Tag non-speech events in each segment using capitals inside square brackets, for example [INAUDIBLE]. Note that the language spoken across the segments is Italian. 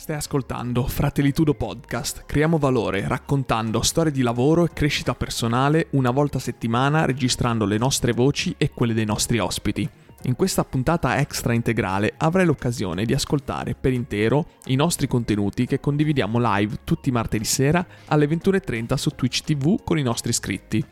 Stai ascoltando Fratellitudo Podcast. Creiamo valore raccontando storie di lavoro e crescita personale una volta a settimana registrando le nostre voci e quelle dei nostri ospiti. In questa puntata extra integrale avrai l'occasione di ascoltare per intero i nostri contenuti che condividiamo live tutti martedì sera alle 21.30 su Twitch TV con i nostri iscritti.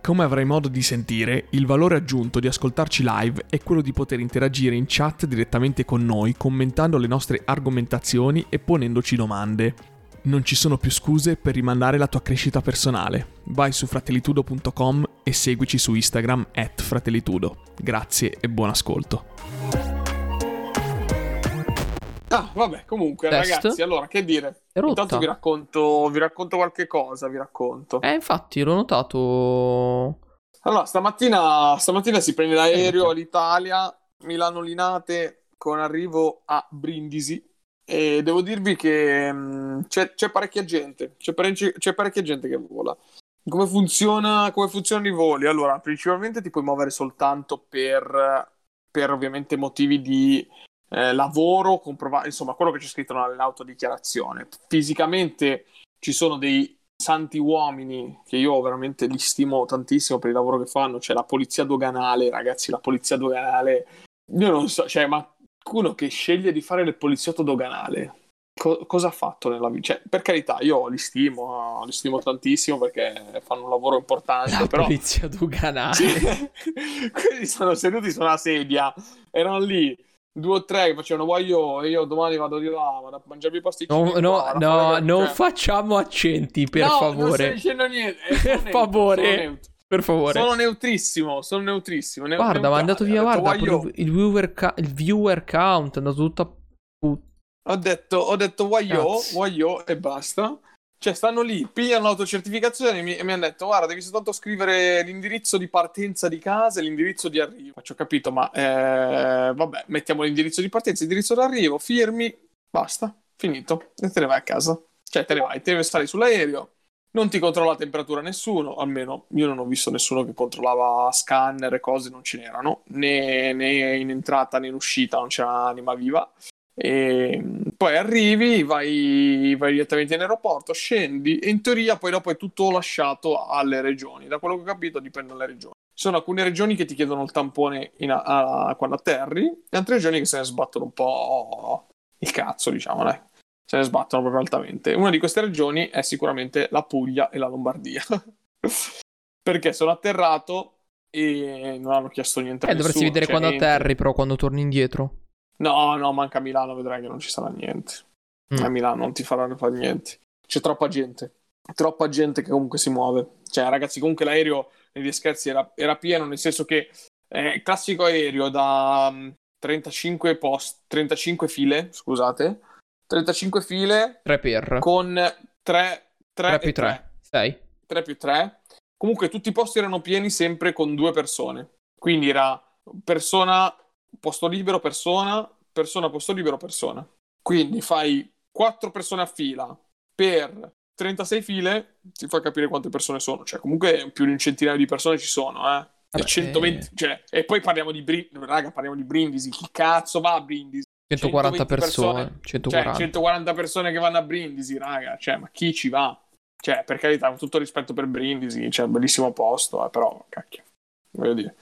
Come avrai modo di sentire, il valore aggiunto di ascoltarci live è quello di poter interagire in chat direttamente con noi, commentando le nostre argomentazioni e ponendoci domande. Non ci sono più scuse per rimandare la tua crescita personale. Vai su fratellitudo.com e seguici su Instagram at fratellitudo. Grazie e buon ascolto. Ah, vabbè, comunque, Test? ragazzi, allora, che dire? Intanto vi racconto, vi racconto qualche cosa, vi racconto. Eh, infatti, l'ho notato. Allora, stamattina, stamattina si prende l'aereo all'Italia, Milano-Linate, con arrivo a Brindisi. E devo dirvi che mh, c'è, c'è parecchia gente, c'è, parecchi- c'è parecchia gente che vola. Come funziona, come funzionano i voli? Allora, principalmente ti puoi muovere soltanto per, per ovviamente motivi di eh, lavoro, comprova- insomma, quello che c'è scritto nell'autodichiarazione. Fisicamente ci sono dei santi uomini che io veramente li stimo tantissimo per il lavoro che fanno. C'è la polizia doganale, ragazzi, la polizia doganale. Io non so, cioè, ma qualcuno che sceglie di fare il poliziotto doganale. co- cosa ha fatto nella vita? Cioè, per carità, io li stimo, li stimo tantissimo perché fanno un lavoro importante, La però polizia doganale. [LAUGHS] [LAUGHS] quelli sono seduti su una sedia, erano lì due o tre che facevano e io domani vado di là, vado a mangiarmi i pasticcini. No, no, no, fare- non cioè- facciamo accenti, per No, non sto favore. dicendo niente. eh, [LAUGHS] Per neutro, favore. Per favore. Sono neutrissimo, sono neutrissimo. neu- Guarda, ma è neutrale. andato via, detto, guarda, pure il viewer, ca- il viewer count è andato tutto a put- Ho detto, ho detto Cazzo. guaio e basta. Cioè, stanno lì, pigliano l'autocertificazione e mi, e mi hanno detto: Guarda, devi soltanto scrivere l'indirizzo di partenza di casa e l'indirizzo di arrivo. Faccio, ho capito, ma eh, vabbè, mettiamo l'indirizzo di partenza, l'indirizzo d'arrivo, firmi, basta, finito. E te ne vai a casa. Cioè, te ne vai, te ne stai sull'aereo. Non ti controlla la temperatura nessuno, almeno io non ho visto nessuno che controllava scanner e cose, non ce n'erano, né, né in entrata né in uscita, non c'era anima viva. E poi arrivi, vai, vai direttamente in aeroporto, scendi e in teoria poi dopo è tutto lasciato alle regioni. Da quello che ho capito dipende dalle regioni. Ci sono alcune regioni che ti chiedono il tampone a- a- quando atterri e altre regioni che se ne sbattono un po' il cazzo, diciamo, dai. Se ne sbattono proprio altamente. Una di queste regioni è sicuramente la Puglia e la Lombardia. [LAUGHS] Perché sono atterrato e non hanno chiesto niente a Eh, dovresti nessuno, vedere cioè, quando niente. atterri, però, quando torni indietro. No, no, manca a Milano, vedrai che non ci sarà niente. Mm. A Milano non ti faranno fare niente. C'è troppa gente. Troppa gente che comunque si muove. Cioè, ragazzi, comunque l'aereo, miei scherzi, era, era pieno, nel senso che è classico aereo da mm, 35 post, 35 file, scusate. 35 file Tre per. con 3, 3 più 3. 6. 3 più 3. Comunque tutti i posti erano pieni sempre con due persone. Quindi era persona, posto libero, persona, persona, posto libero, persona. Quindi fai 4 persone a fila per 36 file, ti fa capire quante persone sono. Cioè, comunque più di un centinaio di persone ci sono, eh. E, Vabbè, 120, eh. cioè, e poi parliamo di Brindisi, raga, parliamo di Brindisi. Chi cazzo va a Brindisi? 140 120 persone. persone. 140. Cioè, 140 persone che vanno a Brindisi, raga. Cioè, ma chi ci va? Cioè, per carità, con tutto rispetto per Brindisi, cioè, bellissimo posto, eh, però, cacchio. Voglio dire,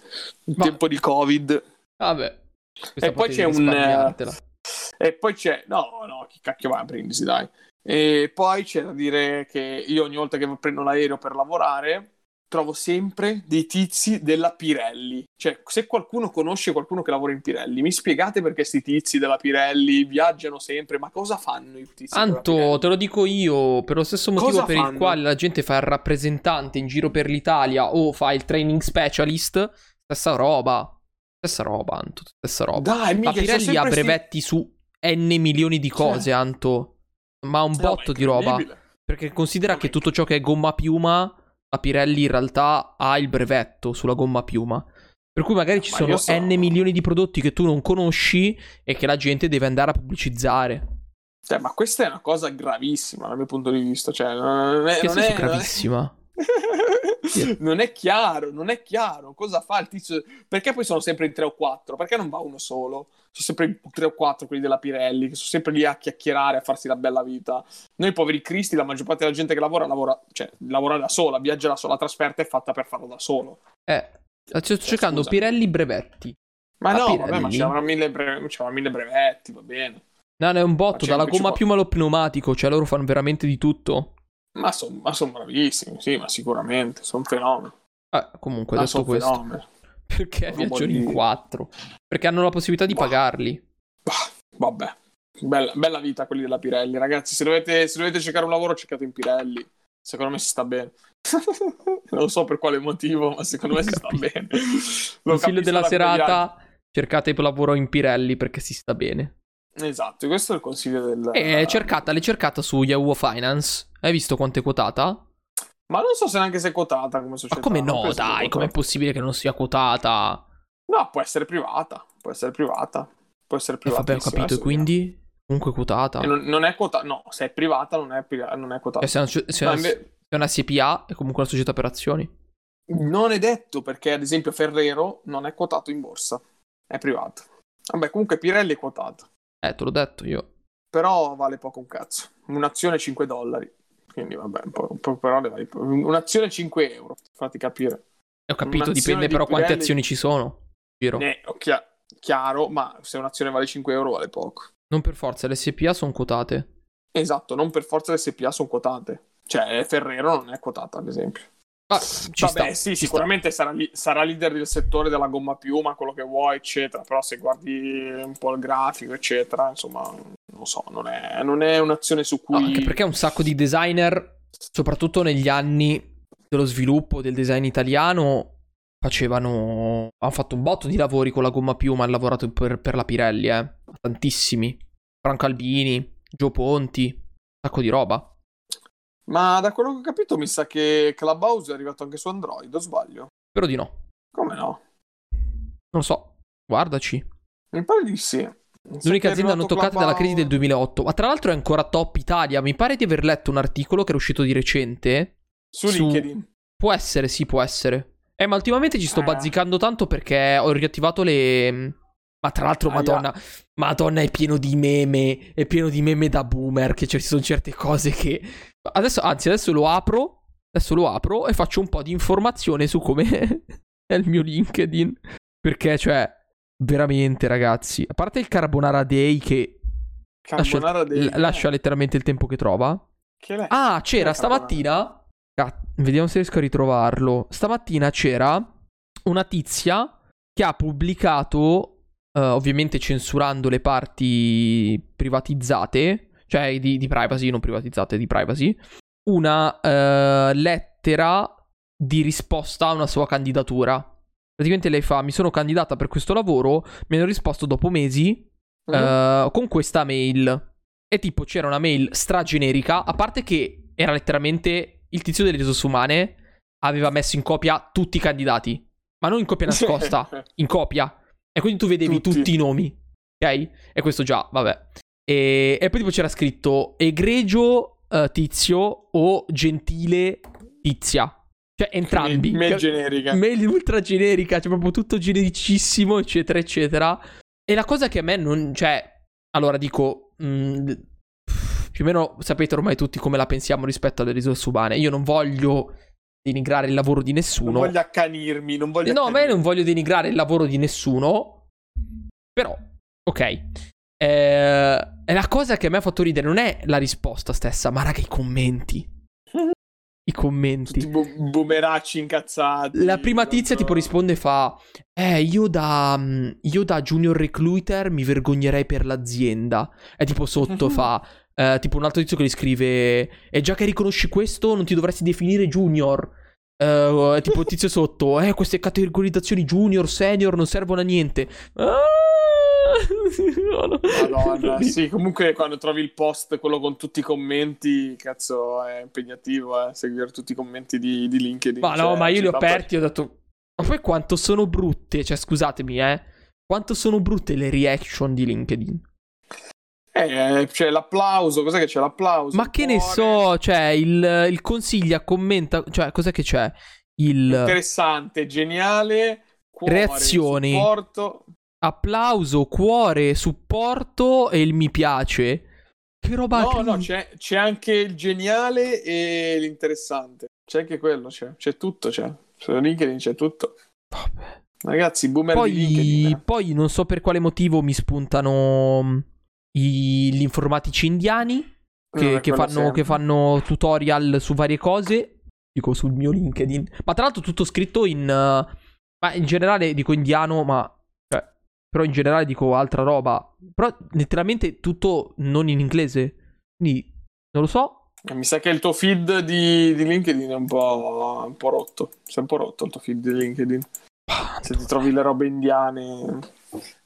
in Ma- tempo di Covid. Vabbè. E poi c'è un, risparmiartela. E poi c'è... No, no, chi cacchio va a Brindisi, dai. E poi c'è da dire che io ogni volta che prendo l'aereo per lavorare trovo sempre dei tizi della Pirelli. Cioè, se qualcuno conosce qualcuno che lavora in Pirelli, mi spiegate perché sti tizi della Pirelli viaggiano sempre? Ma cosa fanno i tizi della Anto, Pirelli? te lo dico io, per lo stesso motivo Cosa per il fanno? quale la gente fa il rappresentante in giro per l'Italia o fa il training specialist, stessa roba. Stessa roba, Anto, stessa roba. Dai, La mica, sono Pirelli ha sempre sti- brevetti su N milioni di cose, Anto. Ma un No, botto è di roba. Perché considera No, che tutto ciò che è gomma piuma, la Pirelli in realtà ha il brevetto sulla gomma piuma. Per cui magari ci Ma sono so- N milioni di prodotti che tu non conosci e che la gente deve andare a pubblicizzare. Cioè, ma questa è una cosa gravissima dal mio punto di vista. Cioè, non è, non è- non è- gravissima. [LAUGHS] non è chiaro, non è chiaro cosa fa il tizio. Perché poi sono sempre in tre o quattro? Perché non va uno solo? Sono sempre in tre o quattro quelli della Pirelli, che sono sempre lì a chiacchierare, a farsi la bella vita. Noi poveri cristi, la maggior parte della gente che lavora, lavora, cioè, lavora da sola, viaggia da sola, la trasferta è fatta per farlo da solo. Eh, sto cercando scusa. Pirelli brevetti. Ma no, Pirelli? vabbè, ma c'erano mille, bre- c'erano mille brevetti, va bene. No, no, è un botto, dalla gomma ci piuma allo pneumatico, cioè loro fanno veramente di tutto. Ma sono son bravissimi, sì, ma sicuramente, sono fenomeni. Eh, comunque, Ma detto sono questo, fenomeni. [LAUGHS] perché viaggiano in quattro? Perché hanno la possibilità di Bah. pagarli. Bah, vabbè, bella, bella vita quelli della Pirelli, ragazzi. Se dovete, se dovete cercare un lavoro, cercate in Pirelli. Secondo me si sta bene. [LAUGHS] non so per quale motivo, ma secondo me si sta Capito. bene. Lo Consiglio della serata, cercate lavoro in Pirelli perché si sta bene. Esatto, questo è il consiglio del... E cercata, l'hai cercata su Yahoo Finance. Hai visto quanto è quotata? Ma non so se neanche se è quotata come società. Ma come no, dai, com'è possibile che non sia quotata? No, può essere privata. Può essere privata. Può essere privata. vabbè, ho capito, e quindi? Comunque quotata. non, non è quotata. No, se è privata non è, non è quotata. E se è una, se è No, una- inve- se è una SPA è comunque una società per azioni. Non è detto perché, ad esempio, Ferrero non è quotato in borsa, è privato. Vabbè, comunque Pirelli è quotato, Eh, te l'ho detto io. però vale poco un cazzo. Un'azione 5 dollari, quindi vabbè, un po', un po' però le vale. Un'azione 5 euro, fatti capire. E Ho capito, Un'azione dipende di però quante Pirelli- azioni ci sono. Giro. Eh, oh, chia- chiaro, ma se un'azione vale 5 euro vale poco. Non per forza, le SPA sono quotate. Esatto, non per forza le SPA sono quotate. Cioè, Ferrero non è quotata, ad esempio. Ah, Vabbè, sta, sì, sicuramente sarà, li- sarà leader del settore della gomma piuma, quello che vuoi, eccetera. Però se guardi un po' il grafico, eccetera, insomma, non so, non è, non è un'azione su sta. No, cui... anche perché un sacco di designer, soprattutto negli anni dello sviluppo del design italiano, facevano... Hanno fatto un botto di lavori con la gomma piuma, hanno lavorato per, per la Pirelli, eh. Tantissimi. Franco Albini, Gio Ponti, un sacco di roba. Ma da quello che ho capito mi sa che Clubhouse è arrivato anche su Android, o sbaglio? Spero di no. Come no? Non so. Guardaci. Mi pare di sì. L'unica azienda non toccata dalla crisi del Clubhouse- 2008. Ma tra l'altro è ancora top Italia. Mi pare di aver letto un articolo che era uscito di recente. Su su- LinkedIn. Può essere, sì, può essere. Eh, ma ultimamente ci sto Eh. bazzicando tanto perché ho riattivato le. Ma tra l'altro, Aia. Madonna, Madonna, è pieno di meme. È pieno di meme da boomer. Che ci sono certe cose che. Adesso, anzi, adesso lo apro. Adesso lo apro e faccio un po' di informazione su come [LAUGHS] è il mio LinkedIn. Perché, cioè, veramente, ragazzi. A parte il Carbonara Day che lascia, Carbonara dei... l- lascia letteralmente il tempo che trova. Che l'è? Ah, c'era stamattina. Ca- Vediamo se riesco a ritrovarlo. Stamattina c'era una tizia che ha pubblicato, eh, ovviamente censurando le parti privatizzate, cioè di, di privacy, non privatizzate, di privacy, una eh, lettera di risposta a una sua candidatura. Praticamente lei fa: Mi sono candidata per questo lavoro, mi hanno risposto dopo mesi Mhm. eh, con questa mail. E tipo c'era una mail stragenerica, a parte che era letteralmente il tizio delle risorse umane aveva messo in copia tutti i candidati, ma non in copia nascosta, [LAUGHS] in copia. E quindi tu vedevi Tutti. tutti, i nomi, ok? E questo già, vabbè. E, e poi tipo c'era scritto egregio eh, tizio o gentile tizia. Cioè entrambi. Mail Ca- generica. Mail ultra generica, cioè proprio tutto genericissimo, eccetera, eccetera. E la cosa che a me non. Cioè, allora dico. mh, più o meno sapete ormai tutti come la pensiamo rispetto alle risorse umane. Io non voglio denigrare il lavoro di Non nessuno. voglio accanirmi, non voglio No, a me accanirmi. non voglio denigrare il lavoro di nessuno. Però, ok. Eh, e la cosa che a me ha fatto ridere non è la risposta stessa, ma raga, i commenti. [LAUGHS] I commenti. Tutti bu- boomeracci incazzati. La prima tizia so. tipo risponde e fa Eh io da, mm, io da junior recruiter mi vergognerei per l'azienda E tipo sotto [LAUGHS] fa eh, Tipo un altro tizio che gli scrive E già che riconosci questo non ti dovresti definire junior Eh, Tipo il tizio sotto Eh queste categorizzazioni junior, senior non servono a niente Ah! No, no. Madonna, [LAUGHS] sì, comunque quando trovi il post, quello con tutti i commenti, cazzo, è impegnativo, eh, seguire tutti i commenti di, di LinkedIn. Ma no, cioè, ma io li ho aperti e ho detto Ma poi quanto sono brutte Cioè scusatemi eh Quanto sono brutte le reaction di LinkedIn Eh, c'è l'applauso, cos'è che c'è l'applauso? Ma che ne cuore. so, cioè il, il consiglia, commenta, cioè cos'è che c'è? Il Interessante, geniale, cuore, Reazioni. supporto. Applauso, cuore, supporto e il mi piace. Che roba No, che- no, c'è, c'è anche il geniale e l'interessante. C'è anche quello, c'è, c'è tutto, c'è. Su LinkedIn c'è tutto. Vabbè. Ragazzi, boomer di LinkedIn. Poi, eh. poi non so per quale motivo mi spuntano mm, i- gli informatici indiani che, che fanno, che fanno tutorial su varie cose. Dico sul mio LinkedIn. Ma tra l'altro tutto scritto in... eh, ma in generale dico indiano, ma... Però in generale dico altra roba. Però letteralmente tutto non in inglese. Quindi, non lo so. Eh, Mi sa che il tuo feed di, di LinkedIn è un po', un po' rotto. Sei un po' rotto il tuo feed di LinkedIn. Se ti trovi le robe indiane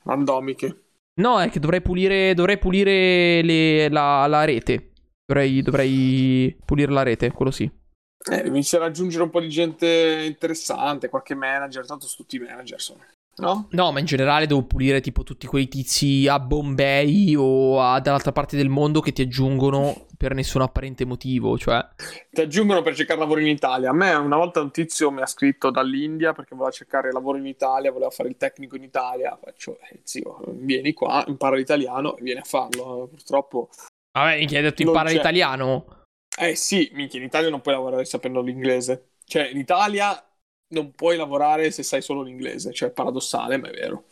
randomiche. No, è che dovrei pulire, dovrei pulire le- la, la rete. Dovrei, dovrei pulire la rete, quello sì. Eh, devi iniziare ad aggiungere un po' di gente interessante, qualche manager, tanto su tutti i manager sono. No? No, ma in generale devo pulire tipo tutti quei tizi a Bombay o a, dall'altra parte del mondo che ti aggiungono per nessun apparente motivo. Cioè, Ti aggiungono per cercare lavoro in Italia. A me una volta un tizio mi ha scritto dall'India perché voleva cercare lavoro in Italia, voleva fare il tecnico in Italia. Faccio, eh, zio, vieni qua, impara l'italiano e vieni a farlo. Purtroppo, vabbè, mi hai detto impara c'è. l'italiano. eh sì, minchia, in Italia non puoi lavorare sapendo l'inglese. Cioè, in Italia non puoi lavorare se sai solo l'inglese. Cioè, è paradossale, ma è vero.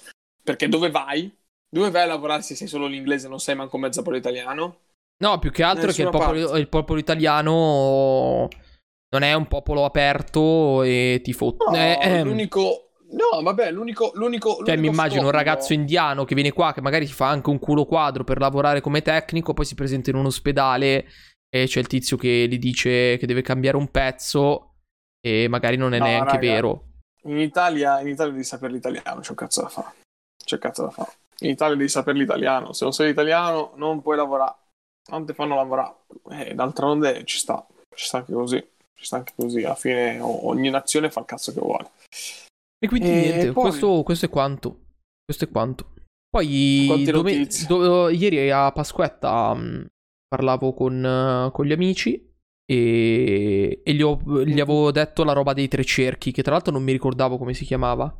Perché dove vai? Dove vai a lavorare se sai solo l'inglese e non sai manco mezza parola italiano? No, più che altro è che il popolo, il popolo italiano non è un popolo aperto e ti fotte. No, Eh, ehm, l'unico... No, vabbè, l'unico... l'unico Cioè, mi l'unico immagino un scopo- ragazzo indiano che viene qua, che magari si fa anche un culo quadro per lavorare come tecnico, poi si presenta in un ospedale e c'è il tizio che gli dice che deve cambiare un pezzo e magari non è No, neanche raga. vero. In Italia, in Italia devi sapere l'italiano, c'è un cazzo da fare. C'è un cazzo da fare. In Italia devi sapere l'italiano. Se non sai l'italiano, non puoi lavorare. Non ti fanno lavorare. Eh, d'altronde ci sta. Ci sta anche così. Ci sta anche così. Alla fine ogni nazione fa il cazzo che vuole. E quindi E niente, poi- questo, questo è quanto. Questo è quanto. Poi Quante dome- notizie? do- ieri a Pasquetta mh, parlavo con, eh, con gli amici e, e gli, ho- gli avevo detto la roba dei tre cerchi, che tra l'altro non mi ricordavo come si chiamava.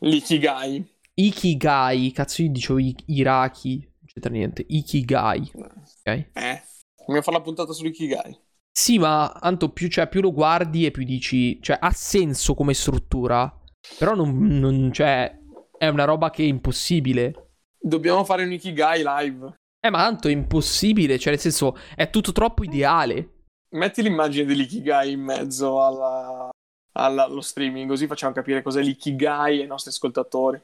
L'ikigai. Ikigai, cazzo io dicevo i- Iraki, non c'entra niente. Ikigai, ok? Eh. Dobbiamo fare la puntata sull'ikigai. Sì, ma Anto, più, cioè, più lo guardi e più dici, cioè, ha senso come struttura, però non, non cioè, è una roba che è impossibile. Dobbiamo fare un ikigai live. Eh, ma tanto è impossibile, cioè, nel senso, è tutto troppo ideale. Metti l'immagine dell'ikigai in mezzo alla- alla- allo streaming, così facciamo capire cos'è l'ikigai ai nostri ascoltatori.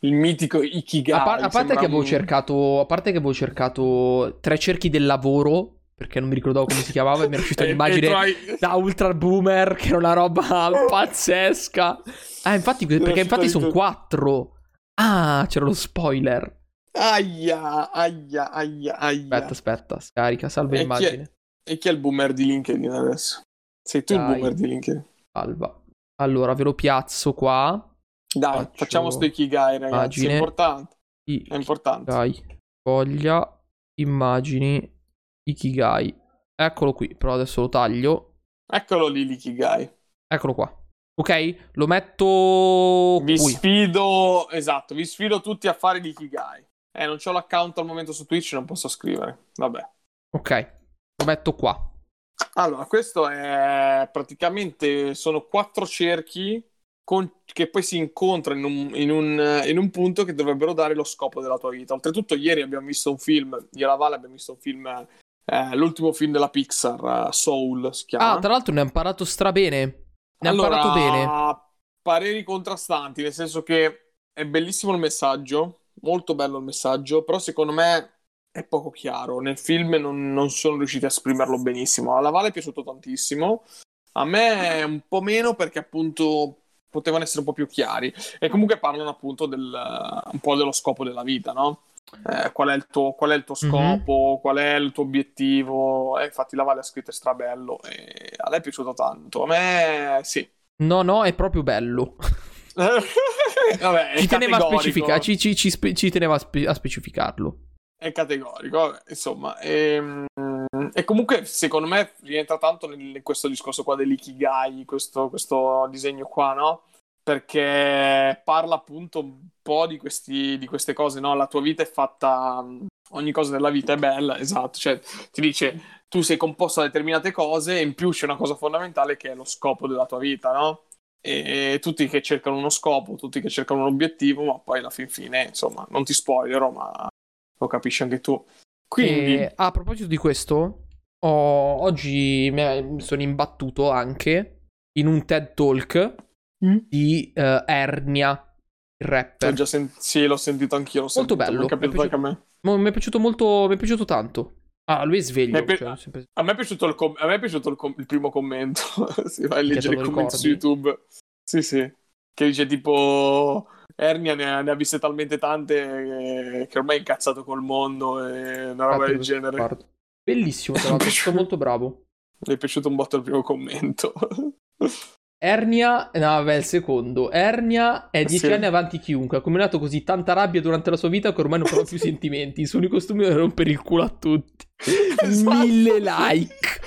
Il mitico ikigai. A, par- a parte che avevo un- cercato, a parte che avevo cercato tre cerchi del lavoro, perché non mi ricordavo come si chiamava, e mi era [LAUGHS] uscita l'immagine hai- da ultra boomer, che era una roba [LAUGHS] pazzesca. Ah, infatti, perché infatti sono quattro. Ah, c'era lo spoiler. Aia, aia, aia, aia. Aspetta, aspetta, scarica, salva E è- immagine. E chi è il boomer di LinkedIn adesso? Sei tu Dai. il boomer di LinkedIn. Salva. Allora, ve lo piazzo qua. Dai, Faccio facciamo sto ikigai, ragazzi. immagine. È importante. I- È importante. Ikigai. Foglia. Immagini. Ikigai. Eccolo qui, però adesso lo taglio. Eccolo lì l'ikigai. Eccolo qua. Ok? Lo metto Vi qui. sfido, esatto, vi sfido tutti a fare l'ikigai. Eh, non ho l'account al momento su Twitch, non posso scrivere. Vabbè. Ok. Lo metto qua. Allora, questo è praticamente sono quattro cerchi con- che poi si incontrano in un, in un- in un punto che dovrebbero dare lo scopo della tua vita. Oltretutto, ieri abbiamo visto un film, io e la Vale abbiamo visto un film, eh, l'ultimo film della Pixar, eh, Soul si chiama. Ah, tra l'altro ne ha imparato strabene. Ne ha allora, imparato bene. pareri contrastanti, nel senso che è bellissimo il messaggio, molto bello il messaggio, però secondo me è poco chiaro. Nel film non, non sono riusciti a esprimerlo benissimo. Alla Vale è piaciuto tantissimo, a me un po' meno perché appunto potevano essere un po' più chiari. E comunque parlano appunto del, un po' dello scopo della vita, no? Eh, qual, è il tuo, qual è il tuo Mhm. scopo, qual è il tuo obiettivo? Eh, infatti la Vale ha scritto strabello e a lei è piaciuto tanto. A me sì. No, no, è proprio bello. [LAUGHS] Vabbè, ci teneva. Ci, ci- ci teneva a specificarlo. È categorico, insomma. E, e, comunque, secondo me, rientra tanto in questo discorso qua dell'ikigai, questo, questo disegno qua, no? Perché parla appunto un po' di, questi, di queste cose, no? La tua vita è fatta, ogni cosa della vita è bella, esatto. Cioè, ti dice, tu sei composto da determinate cose e in più c'è una cosa fondamentale che è lo scopo della tua vita, no? E tutti che cercano uno scopo, tutti che cercano un obiettivo, ma poi alla fin fine, insomma, non ti spoilerò, ma lo capisci anche tu. Quindi... E, a proposito di questo, ho, oggi mi sono imbattuto anche in un TED Talk mm? di uh, Ernia, il rapper. Già sen- sì, l'ho sentito anch'io. L'ho molto sentito, bello. Mi è piaciuto, anche a me. Mi è piaciuto molto, mi è piaciuto tanto. Ah, lui è sveglio. Pi- cioè, sempre... A me è piaciuto il, com- me è piaciuto il, com- il primo commento. [LAUGHS] si va a leggere i commenti su YouTube. Sì, sì. Che dice tipo Ernia ne ha, ne ha viste talmente tante che, ormai è incazzato col mondo e una roba del genere. Parto. Bellissimo, tra [LAUGHS] l'altro, sono molto bravo. Mi è piaciuto un botto il primo commento. [LAUGHS] Ernia, no, vabbè, il secondo. Ernia è dieci sì. anni avanti chiunque. Ha combinato così tanta rabbia durante la sua vita che ormai non prova più [LAUGHS] sentimenti. I suoi costumi è rompere il culo a tutti. Esatto. Mille like.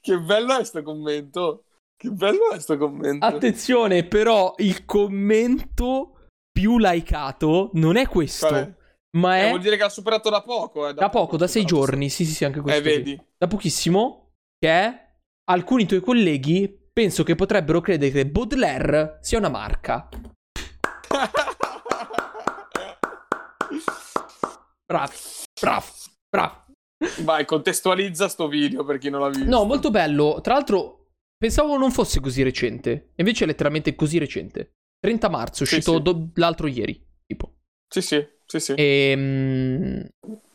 che bello è questo commento. Che bello è questo commento. Attenzione, però, il commento più likeato non è questo. Quale? Ma eh, è... vuol dire che ha superato da poco. Eh, da, da poco, poco, da sei giorni. Sì, sì, sì, anche questo. Eh, vedi. Da pochissimo. Che è alcuni tuoi colleghi penso che potrebbero credere che Baudelaire sia una marca. [LAUGHS] bravo, bravo, bravo. Vai, contestualizza sto video per chi non l'ha visto. No, molto bello. Tra l'altro, pensavo non fosse così recente. Invece è letteralmente così recente. 30 marzo, uscito sì, sì. Do- l'altro ieri. Tipo. Sì, sì, sì, sì. E, ehm,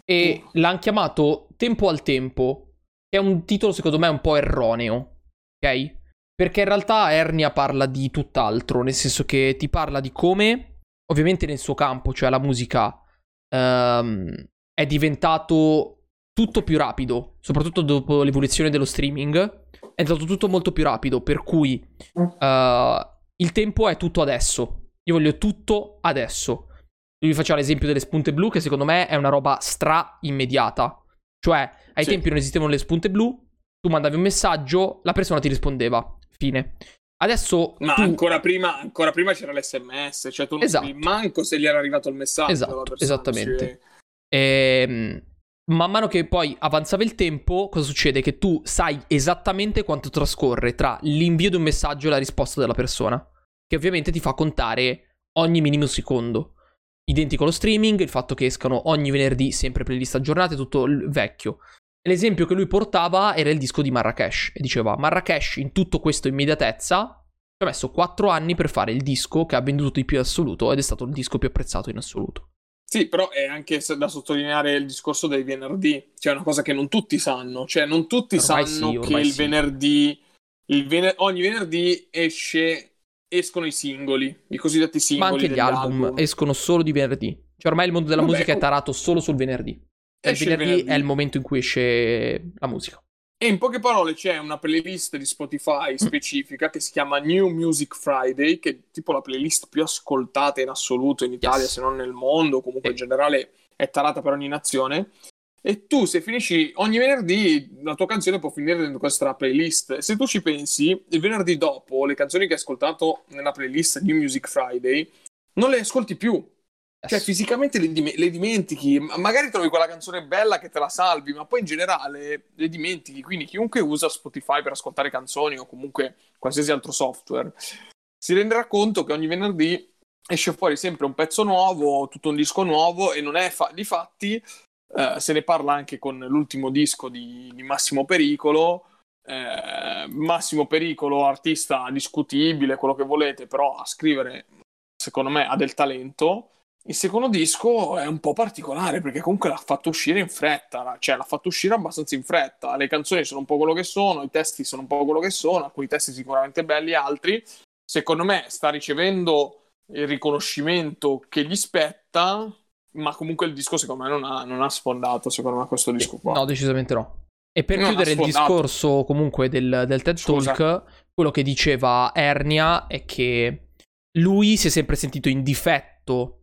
e l'hanno chiamato Tempo al Tempo è un titolo secondo me un po' erroneo, ok? Perché in realtà Ernia parla di tutt'altro, nel senso che ti parla di come, ovviamente nel suo campo, cioè la musica, um, è diventato tutto più rapido, soprattutto dopo l'evoluzione dello streaming, è diventato tutto molto più rapido, per cui uh, il tempo è tutto adesso. Io voglio tutto adesso. Lui faceva l'esempio delle spunte blu, che secondo me è una roba stra immediata. Cioè, ai sì. tempi non esistevano le spunte blu, tu mandavi un messaggio, la persona ti rispondeva. Fine. Adesso. Ma tu... ancora, prima, ancora prima c'era l'SMS, cioè tu non esatto. manco se gli era arrivato il messaggio. Esatto, esattamente. Cioè... E, ehm, man mano che poi avanzava il tempo, cosa succede? Che tu sai esattamente quanto trascorre tra l'invio di un messaggio e la risposta della persona. Che ovviamente ti fa contare ogni minimo secondo. Identico allo streaming, il fatto che escano ogni venerdì sempre playlist aggiornate, tutto il vecchio. L'esempio che lui portava era il disco di Marrakesh e diceva Marrakesh in tutto questo immediatezza ci ha messo 4 anni per fare il disco che ha venduto di più in assoluto ed è stato il disco più apprezzato in assoluto. Sì, però è anche da sottolineare il discorso dei venerdì, cioè una cosa che non tutti sanno, cioè non tutti ormai sanno sì, che il sì. venerdì, il vener- ogni venerdì esce escono i singoli, i cosiddetti singoli. Ma anche gli album, album, escono solo di venerdì. Cioè ormai il mondo della Vabbè, musica è tarato solo sul venerdì. E il venerdì, il venerdì, è il momento in cui esce la musica. E in poche parole c'è una playlist di Spotify mm. specifica che si chiama New Music Friday, che è tipo la playlist più ascoltata in assoluto in Italia, yes. se non nel mondo, comunque in generale è tarata per ogni nazione. E tu, se finisci ogni venerdì, la tua canzone può finire dentro questa playlist. Se tu ci pensi, il venerdì dopo, le canzoni che hai ascoltato nella playlist New Music Friday, non le ascolti più. Cioè, fisicamente le, dim- le, dimentichi. Magari trovi quella canzone bella che te la salvi, ma poi in generale le dimentichi. Quindi, chiunque usa Spotify per ascoltare canzoni o comunque qualsiasi altro software si renderà conto che ogni venerdì esce fuori sempre un pezzo nuovo, tutto un disco nuovo e non è fa- di fatti eh, se ne parla anche con l'ultimo disco di, di Massimo Pericolo. Eh, Massimo Pericolo, artista discutibile, quello che volete, però a scrivere, secondo me, ha del talento. Il secondo disco è un po' particolare perché comunque l'ha fatto uscire in fretta, cioè l'ha fatto uscire abbastanza in fretta. Le canzoni sono un po' quello che sono, i testi sono un po' quello che sono, alcuni testi sicuramente belli, altri. Secondo me sta ricevendo il riconoscimento che gli spetta, ma comunque il disco secondo me non ha, non ha sfondato, secondo me, questo disco qua. No, decisamente no. E per non chiudere il discorso comunque del, del TED Scusa. Talk, quello che diceva Ernia è che lui si è sempre sentito in difetto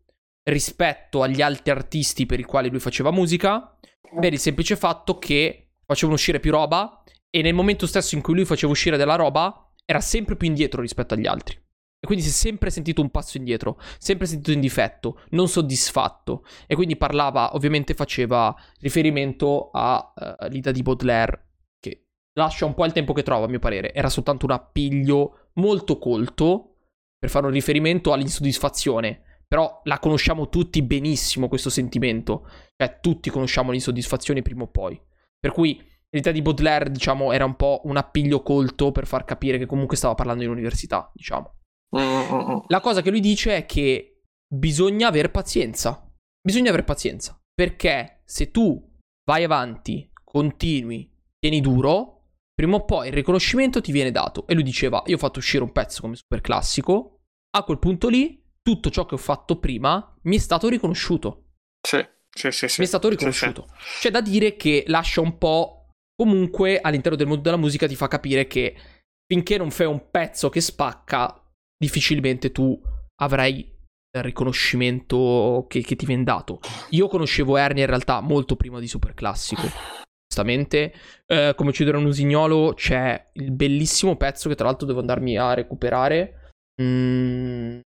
rispetto agli altri artisti per i quali lui faceva musica, per il semplice fatto che facevano uscire più roba e nel momento stesso in cui lui faceva uscire della roba era sempre più indietro rispetto agli altri. E quindi si è sempre sentito un passo indietro, sempre sentito in difetto, non soddisfatto. E quindi parlava, ovviamente faceva riferimento all'ida uh, di Baudelaire, che lascia un po' il tempo che trova, a mio parere. Era soltanto un appiglio molto colto per fare un riferimento all'insoddisfazione. Però la conosciamo tutti benissimo questo sentimento. Cioè, tutti conosciamo l'insoddisfazione prima o poi. Per cui l'idea di Baudelaire, diciamo, era un po' un appiglio colto per far capire che comunque stava parlando in università, diciamo. La cosa che lui dice è che bisogna aver pazienza. Bisogna aver pazienza. Perché se tu vai avanti, continui, tieni duro, prima o poi il riconoscimento ti viene dato. E lui diceva: Io ho fatto uscire un pezzo come super classico. A quel punto lì, tutto ciò che ho fatto prima mi è stato riconosciuto. Sì, sì, sì. sì. Mi è stato riconosciuto. Sì, sì. C'è da dire che lascia un po'. Comunque, all'interno del mondo della musica ti fa capire che finché non fai un pezzo che spacca, difficilmente tu avrai il riconoscimento che, che ti viene dato. Io conoscevo Ernie in realtà molto prima di Super Classico. Giustamente, eh, come uccidere un usignolo c'è il bellissimo pezzo che tra l'altro devo andarmi a recuperare. Mm,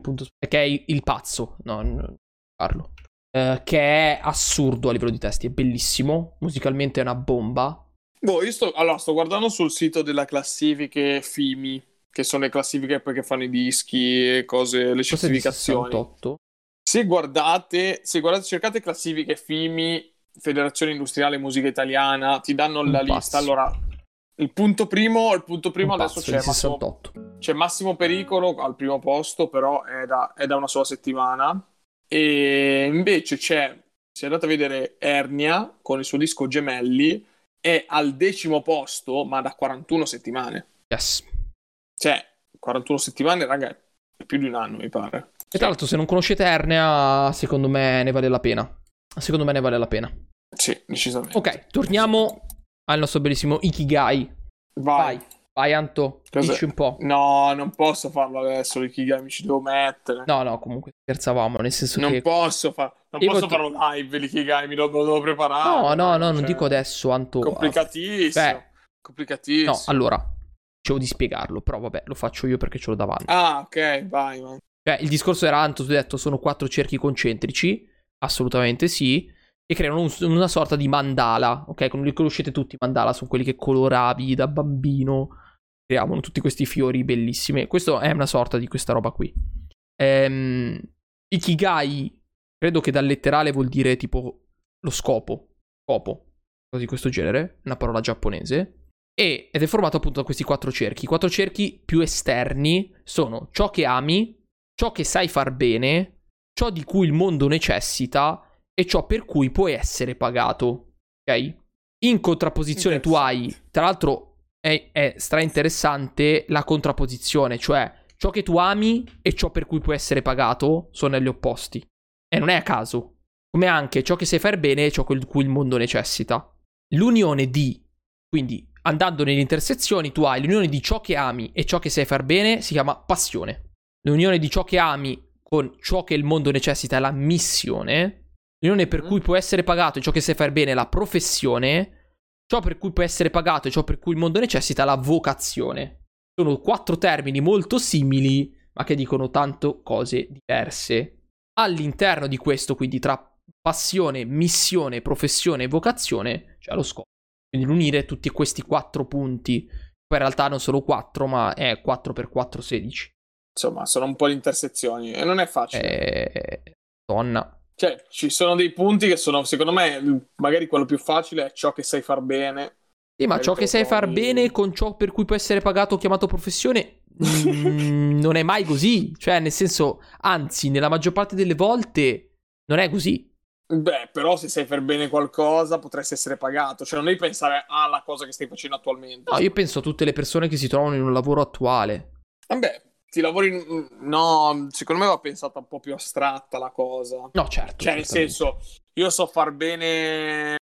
punto, che è il, pazzo. No, non parlo. Eh, che è assurdo a livello di testi, è bellissimo. Musicalmente è una bomba. Boh, io sto, allora, sto guardando sul sito della classifiche FIMI che sono le classifiche perché fanno i dischi e cose, le certificazioni. Se guardate, se guardate, cercate classifiche FIMI, Federazione Industriale Musica Italiana, ti danno Un la passo. lista. Allora, il punto primo, il punto primo adesso c'è Massimo, c'è Massimo, Pericolo al primo posto, però è da, è da una sola settimana. E invece c'è, se andate a vedere Ernia con il suo disco Gemelli, è al decimo posto, ma da 41 settimane. Yes. Cioè, 41 settimane, raga, è più di un anno, mi pare. E tra l'altro, se non conoscete Ernea, secondo me ne vale la pena. Secondo me ne vale la pena. Sì, decisamente. Ok, torniamo al nostro bellissimo Ikigai. Vai. Vai, Vai Anto, dici un po'. No, non posso farlo adesso, l'Ikigai mi ci devo mettere. No, no, comunque scherzavamo, nel senso non che... Posso fa... Non Io posso farlo live, l'Ikigai, mi lo, lo devo preparare. No, no, no, cioè... non dico adesso, Anto. Complicatissimo. Beh, complicatissimo. No, allora, dicevo di spiegarlo, però vabbè, lo faccio io perché ce l'ho davanti. Ah, ok, vai, man. Cioè, il discorso era, Anto, tu hai detto, sono quattro cerchi concentrici, assolutamente sì, e creano un, una sorta di mandala, ok? Come li conoscete tutti, mandala sono quelli che coloravi da bambino, creavano tutti questi fiori bellissimi. Questo è una sorta di questa roba qui. Ehm, Ikigai, credo che dal letterale vuol dire tipo lo scopo, scopo, cosa di questo genere, una parola giapponese. E, ed è formato appunto da questi quattro cerchi. I quattro cerchi più esterni sono ciò che ami, ciò che sai far bene, ciò di cui il mondo necessita e ciò per cui puoi essere pagato. Ok? In contrapposizione tu hai, tra l'altro è, è stra interessante la contrapposizione, cioè ciò che tu ami e ciò per cui puoi essere pagato sono negli opposti. E non è a caso. Come anche ciò che sai far bene e ciò di cui il mondo necessita. L'unione di, quindi andando nelle intersezioni, tu hai l'unione di ciò che ami e ciò che sai far bene, si chiama passione. L'unione di ciò che ami con ciò che il mondo necessita è la missione. L'unione per mm. cui puoi essere pagato e ciò che sai far bene è la professione. Ciò per cui puoi essere pagato e ciò per cui il mondo necessita la vocazione. Sono quattro termini molto simili, ma che dicono tanto cose diverse. All'interno di questo, quindi tra passione, missione, professione e vocazione, c'è lo scopo. Quindi l'unire tutti questi quattro punti, poi in realtà non sono quattro, ma è 4 x 4, 16. Insomma, sono un po' di intersezioni e non è facile. Eh, donna. Cioè, ci sono dei punti che sono, secondo me, magari quello più facile è ciò che sai far bene. Sì, ma ciò che sai far bene con ciò per cui può essere pagato o chiamato professione mm, non è mai così. Cioè, nel senso, anzi, nella maggior parte delle volte non è così. Beh, però se sai far bene qualcosa potresti essere pagato, cioè non devi pensare alla cosa che stai facendo attualmente. No, io penso a tutte le persone che si trovano in un lavoro attuale. Vabbè, ti lavori in... No, secondo me va pensata un po' più astratta la cosa. No, certo. Cioè, nel senso, io so far bene...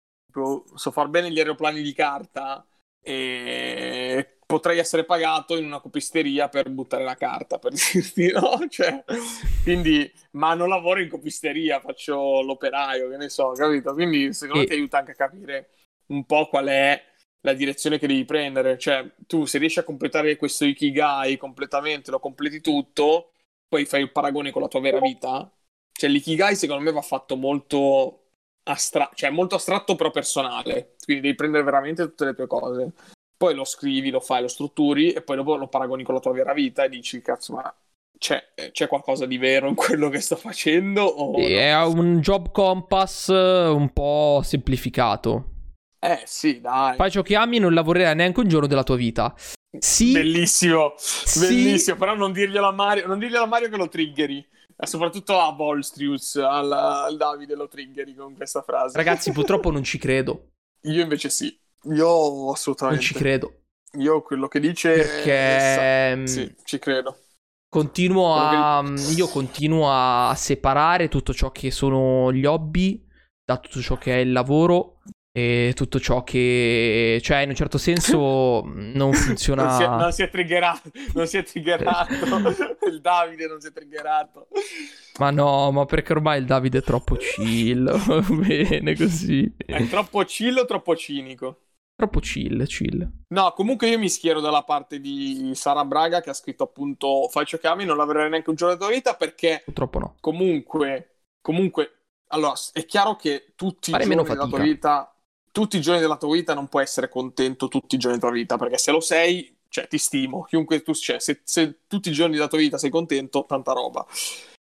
So far bene gli aeroplani di carta e potrei essere pagato in una copisteria per buttare la carta, per [LAUGHS] dirti, no? Cioè, Quindi, ma non lavoro in copisteria, faccio l'operaio, che ne so, capito? Quindi secondo me E- ti aiuta anche a capire un po' qual è la direzione che devi prendere. Cioè, tu se riesci a completare questo Ikigai completamente, lo completi tutto, poi fai il paragone con la tua vera vita. Cioè, l'Ikigai secondo me va fatto molto astratto, cioè molto astratto però personale. Quindi devi prendere veramente tutte le tue cose. Poi lo scrivi, lo fai, lo strutturi e poi dopo lo paragoni con la tua vera vita e dici, cazzo, ma c'è, c'è qualcosa di vero in quello che sto facendo? O Sì, no?" È un job compass eh, un po' semplificato. Eh sì, dai. Fai ciò che ami e non lavorerai neanche un giorno della tua vita. Sì, Bellissimo, Sì. bellissimo, però non dirglielo a Mario, non dirglielo a Mario che lo triggeri. E soprattutto a Volstrius, al, al Davide lo triggeri con questa frase. ragazzi, purtroppo non ci credo. Io invece sì. Io Non assolutamente. ci credo. Io quello che dice... Perché mm, Sì, ci credo. continuo a. Quello Io continuo a separare tutto ciò che sono gli hobby da tutto ciò che è il lavoro. E tutto ciò che. Cioè, in un certo senso [LAUGHS] non funziona. Non si, è, non si è triggerato, non si è triggerato. [LAUGHS] Il Davide non si è triggerato. Ma no, ma perché ormai il Davide è troppo chill. [LAUGHS] Bene così. È troppo chill o troppo cinico? Troppo chill, chill. No, comunque io mi schiero dalla parte di Sara Braga che ha scritto appunto fai ciò che ami, non lavorerai neanche un giorno della tua vita perché Purtroppo no. comunque, comunque, allora è chiaro che tutti i Fare giorni meno della tua vita, tutti i giorni della tua vita non puoi essere contento tutti i giorni della tua vita perché se lo sei, cioè ti stimo, chiunque tu cioè, se, se tutti i giorni della tua vita sei contento, tanta roba.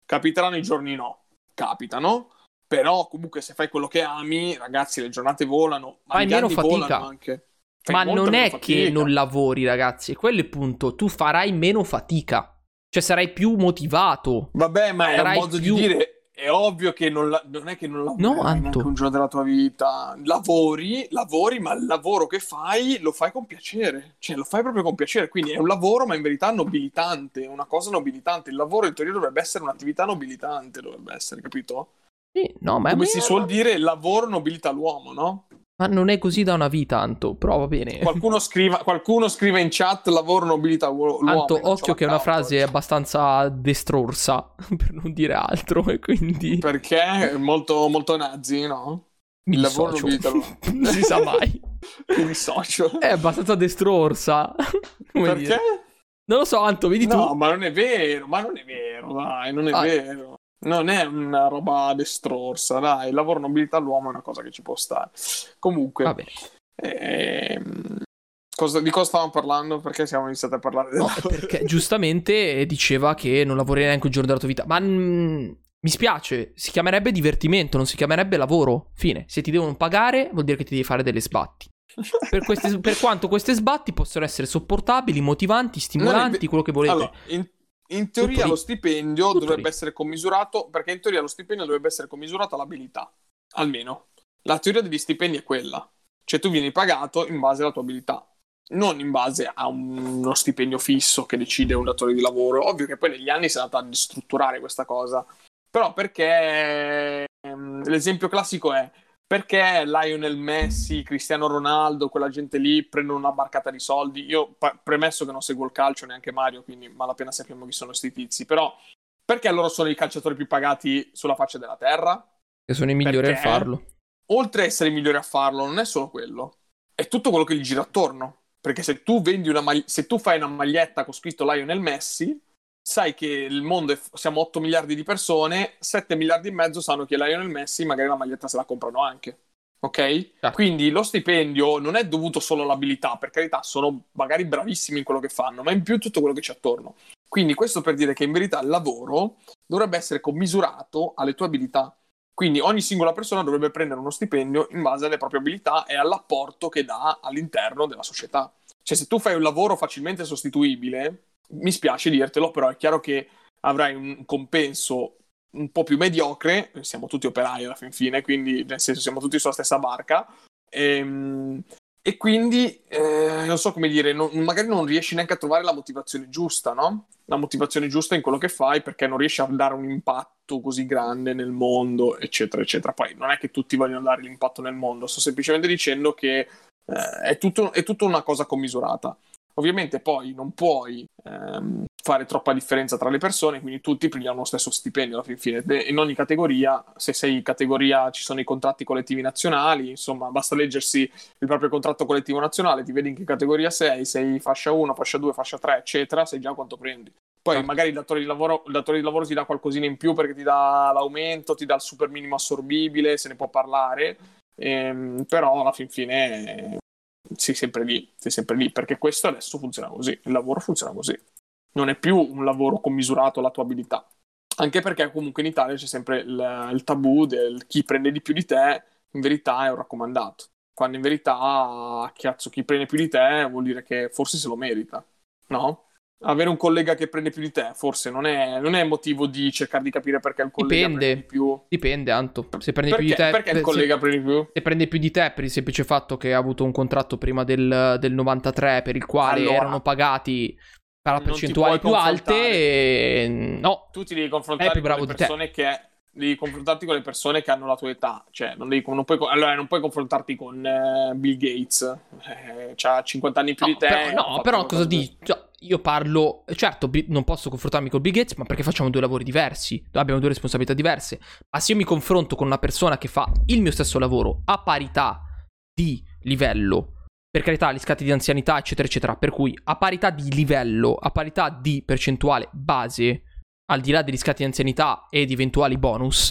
Capiteranno i giorni no, capitano. Però comunque se fai quello che ami, ragazzi, le giornate volano, ma Fai meno fatica. volano anche. Fai Ma non è che fatica. non lavori, ragazzi. Quello è il punto. Tu farai meno fatica. Cioè, sarai più motivato. Vabbè, ma è un modo più- di dire. È ovvio che non, la- non è che non lavori No, Anto. un giorno della tua vita. Lavori, lavori, ma il lavoro che fai lo fai con piacere. Cioè, lo fai proprio con piacere. Quindi è un lavoro, ma in verità nobilitante. È una cosa nobilitante. Il lavoro in teoria dovrebbe essere un'attività nobilitante, dovrebbe essere, capito? Sì, no, ma, Come si suol dire, il lavoro nobilita l'uomo, no? Ma non è così da una vita, Anto. Però va bene. Qualcuno scriva, qualcuno scrive in chat lavoro nobilita uo- l'uomo. Anto, occhio che è una frase oggi. abbastanza destrorsa, [LAUGHS] per non dire altro, e quindi Perché molto, molto nazi, no? mi il lavoro nobilita l'uomo. [LAUGHS] non si sa mai. Mi dissocio. È abbastanza destrorsa. [LAUGHS] Perché? dire. Non lo so, Anto, vedi No, tu. ma non è vero, ma non è vero, dai, non è Ah. vero. Non è una roba destrorsa, dai, il lavoro nobilità all'uomo è una cosa che ci può stare. Comunque, ehm, cosa- di cosa stavamo parlando? Perché siamo iniziati a parlare del No, perché [LAUGHS] giustamente diceva che non lavori neanche un giorno della tua vita. Ma mm, mi spiace, si chiamerebbe divertimento, non si chiamerebbe lavoro. Fine. Se ti devono pagare, vuol dire che ti devi fare delle sbatti. Per, queste- per quanto queste sbatti possono essere sopportabili, motivanti, stimolanti, ve- quello che volete. Allora, in, in teoria lo stipendio Tutto dovrebbe lì. essere commisurato, perché in teoria lo stipendio dovrebbe essere commisurato all'abilità, almeno. La teoria degli stipendi è quella, cioè tu vieni pagato in base alla tua abilità, non in base a un- uno stipendio fisso che decide un datore di lavoro. Ovvio che poi negli anni si è andata a distrutturare questa cosa, però perché ehm, l'esempio classico è perché Lionel Messi, Cristiano Ronaldo, quella gente lì prendono una barcata di soldi. Io pa- premesso che non seguo il calcio neanche Mario, quindi malapena sappiamo chi sono questi tizi, però perché loro sono i calciatori più pagati sulla faccia della terra? Che sono i migliori Perché? a farlo. Oltre a essere i migliori a farlo, non è solo quello, è tutto quello che gli gira attorno. Perché se tu vendi una mag- se tu fai una maglietta con scritto Lionel Messi, sai che il mondo è siamo 8 miliardi di persone, 7 miliardi e mezzo sanno che Lionel Messi magari la maglietta se la comprano anche. Ok? Certo. Quindi lo stipendio non è dovuto solo all'abilità, per carità, sono magari bravissimi in quello che fanno, ma in più tutto quello che c'è attorno. Quindi questo per dire che in verità il lavoro dovrebbe essere commisurato alle tue abilità. Quindi ogni singola persona dovrebbe prendere uno stipendio in base alle proprie abilità e all'apporto che dà all'interno della società. Cioè, se tu fai un lavoro facilmente sostituibile, mi spiace dirtelo, però è chiaro che avrai un compenso un po' più mediocre, siamo tutti operai alla fin fine, quindi nel senso siamo tutti sulla stessa barca, ehm, e, quindi eh, non so come dire, non- magari non riesci neanche a trovare la motivazione giusta, no? La motivazione giusta in quello che fai perché non riesci a dare un impatto così grande nel mondo, eccetera, eccetera. Poi non è che tutti vogliono dare l'impatto nel mondo, sto semplicemente dicendo che eh, è, tutto, è tutta una cosa commisurata. Ovviamente poi non puoi ehm, fare troppa differenza tra le persone, quindi tutti prendiamo lo stesso stipendio alla fin fine. In ogni categoria, se sei in categoria ci sono i contratti collettivi nazionali, insomma, basta leggersi il proprio contratto collettivo nazionale, ti vedi in che categoria sei, sei fascia 1, fascia 2, fascia 3, eccetera, sai già quanto prendi. Poi certo. magari il datore, di lavoro, il datore di lavoro ti dà qualcosina in più perché ti dà l'aumento, ti dà il super minimo assorbibile, se ne può parlare, ehm, però alla fin fine sei sempre lì, sei sempre lì, perché questo adesso funziona così, il lavoro funziona così non è più un lavoro commisurato alla tua abilità. Anche perché comunque in Italia c'è sempre il, il tabù del chi prende di più di te, in verità è un raccomandato. Quando in verità, cazzo, chi prende più di te vuol dire che forse se lo merita, no? Avere un collega che prende più di te forse non è, non è motivo di cercare di capire perché il collega Dipende. prende di più. Dipende, Anto. Se prende perché, più di te... Perché il collega se, prende più? Se prende più di te per il semplice fatto che ha avuto un contratto prima del, del 93 per il quale allora, erano pagati per percentuali più alte e... no tu ti devi confrontare con le persone che devi confrontarti con le persone che hanno la tua età cioè non, devi, non puoi, allora non puoi confrontarti con uh, Bill Gates eh, ha 50 anni più no, di te però, no però cosa dici cioè, io parlo certo non posso confrontarmi con Bill Gates ma perché facciamo due lavori diversi abbiamo due responsabilità diverse ma se io mi confronto con una persona che fa il mio stesso lavoro a parità di livello per carità, gli scatti di anzianità, eccetera, eccetera. Per cui a parità di livello, a parità di percentuale base, al di là degli scatti di anzianità e di eventuali bonus,